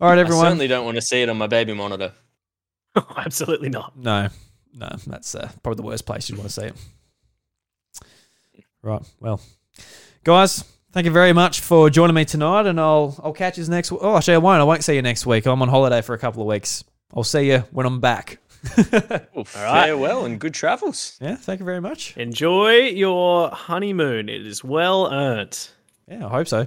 S2: All right, everyone.
S4: I certainly don't want to see it on my baby monitor. [laughs]
S3: Absolutely not.
S2: No, no, that's uh, probably the worst place you'd want to see it. Right. Well, guys, thank you very much for joining me tonight, and I'll I'll catch you next. Week Oh, actually, I won't. I won't see you next week. I'm on holiday for a couple of weeks. I'll see you when I'm back. [laughs]
S4: Well, farewell and good travels.
S2: Yeah. Thank you very much.
S3: Enjoy your honeymoon. It is well earned.
S2: Yeah, I hope so.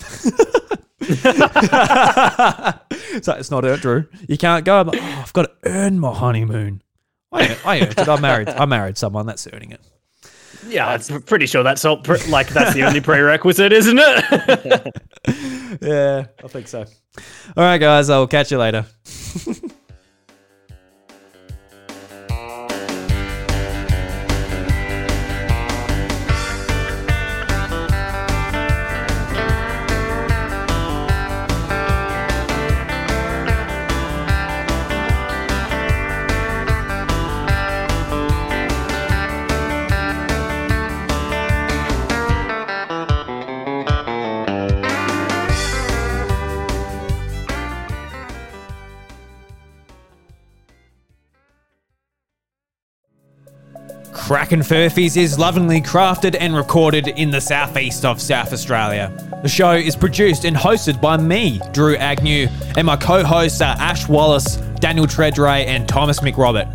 S2: [laughs] [laughs] so it's not earned, Drew. You can't go. I'm like, oh, I've got to earn my honeymoon. I, I earned it. I married. I married someone that's earning it.
S3: Yeah, um, I'm pretty sure that's all. Pre- like that's the only prerequisite, isn't it? [laughs] [laughs]
S2: Yeah, I think so. All right, guys. I'll catch you later. [laughs] Cracking Furphies is lovingly crafted and recorded in the southeast of South Australia. The show is produced and hosted by me, Drew Agnew, and my co hosts are Ash Wallace, Daniel Treadray, and Thomas McRobert.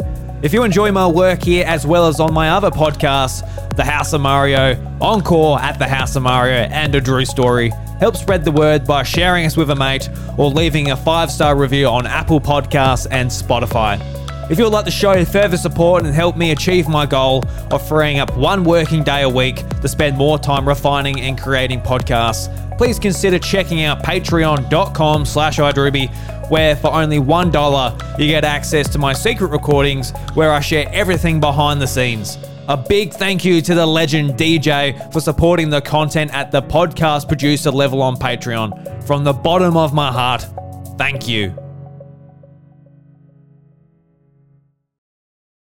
S2: If you enjoy my work here as well as on my other podcasts, The House of Mario, Encore at The House of Mario, and A Drew Story, help spread the word by sharing us with a mate or leaving a five star review on Apple Podcasts and Spotify. If you would like to show further support and help me achieve my goal of freeing up one working day a week to spend more time refining and creating podcasts, please consider checking out patreon.com slash idruby, where for only $1 you get access to my secret recordings where I share everything behind the scenes. A big thank you to the legend DJ for supporting the content at the podcast producer level on Patreon. From the bottom of my heart, thank you.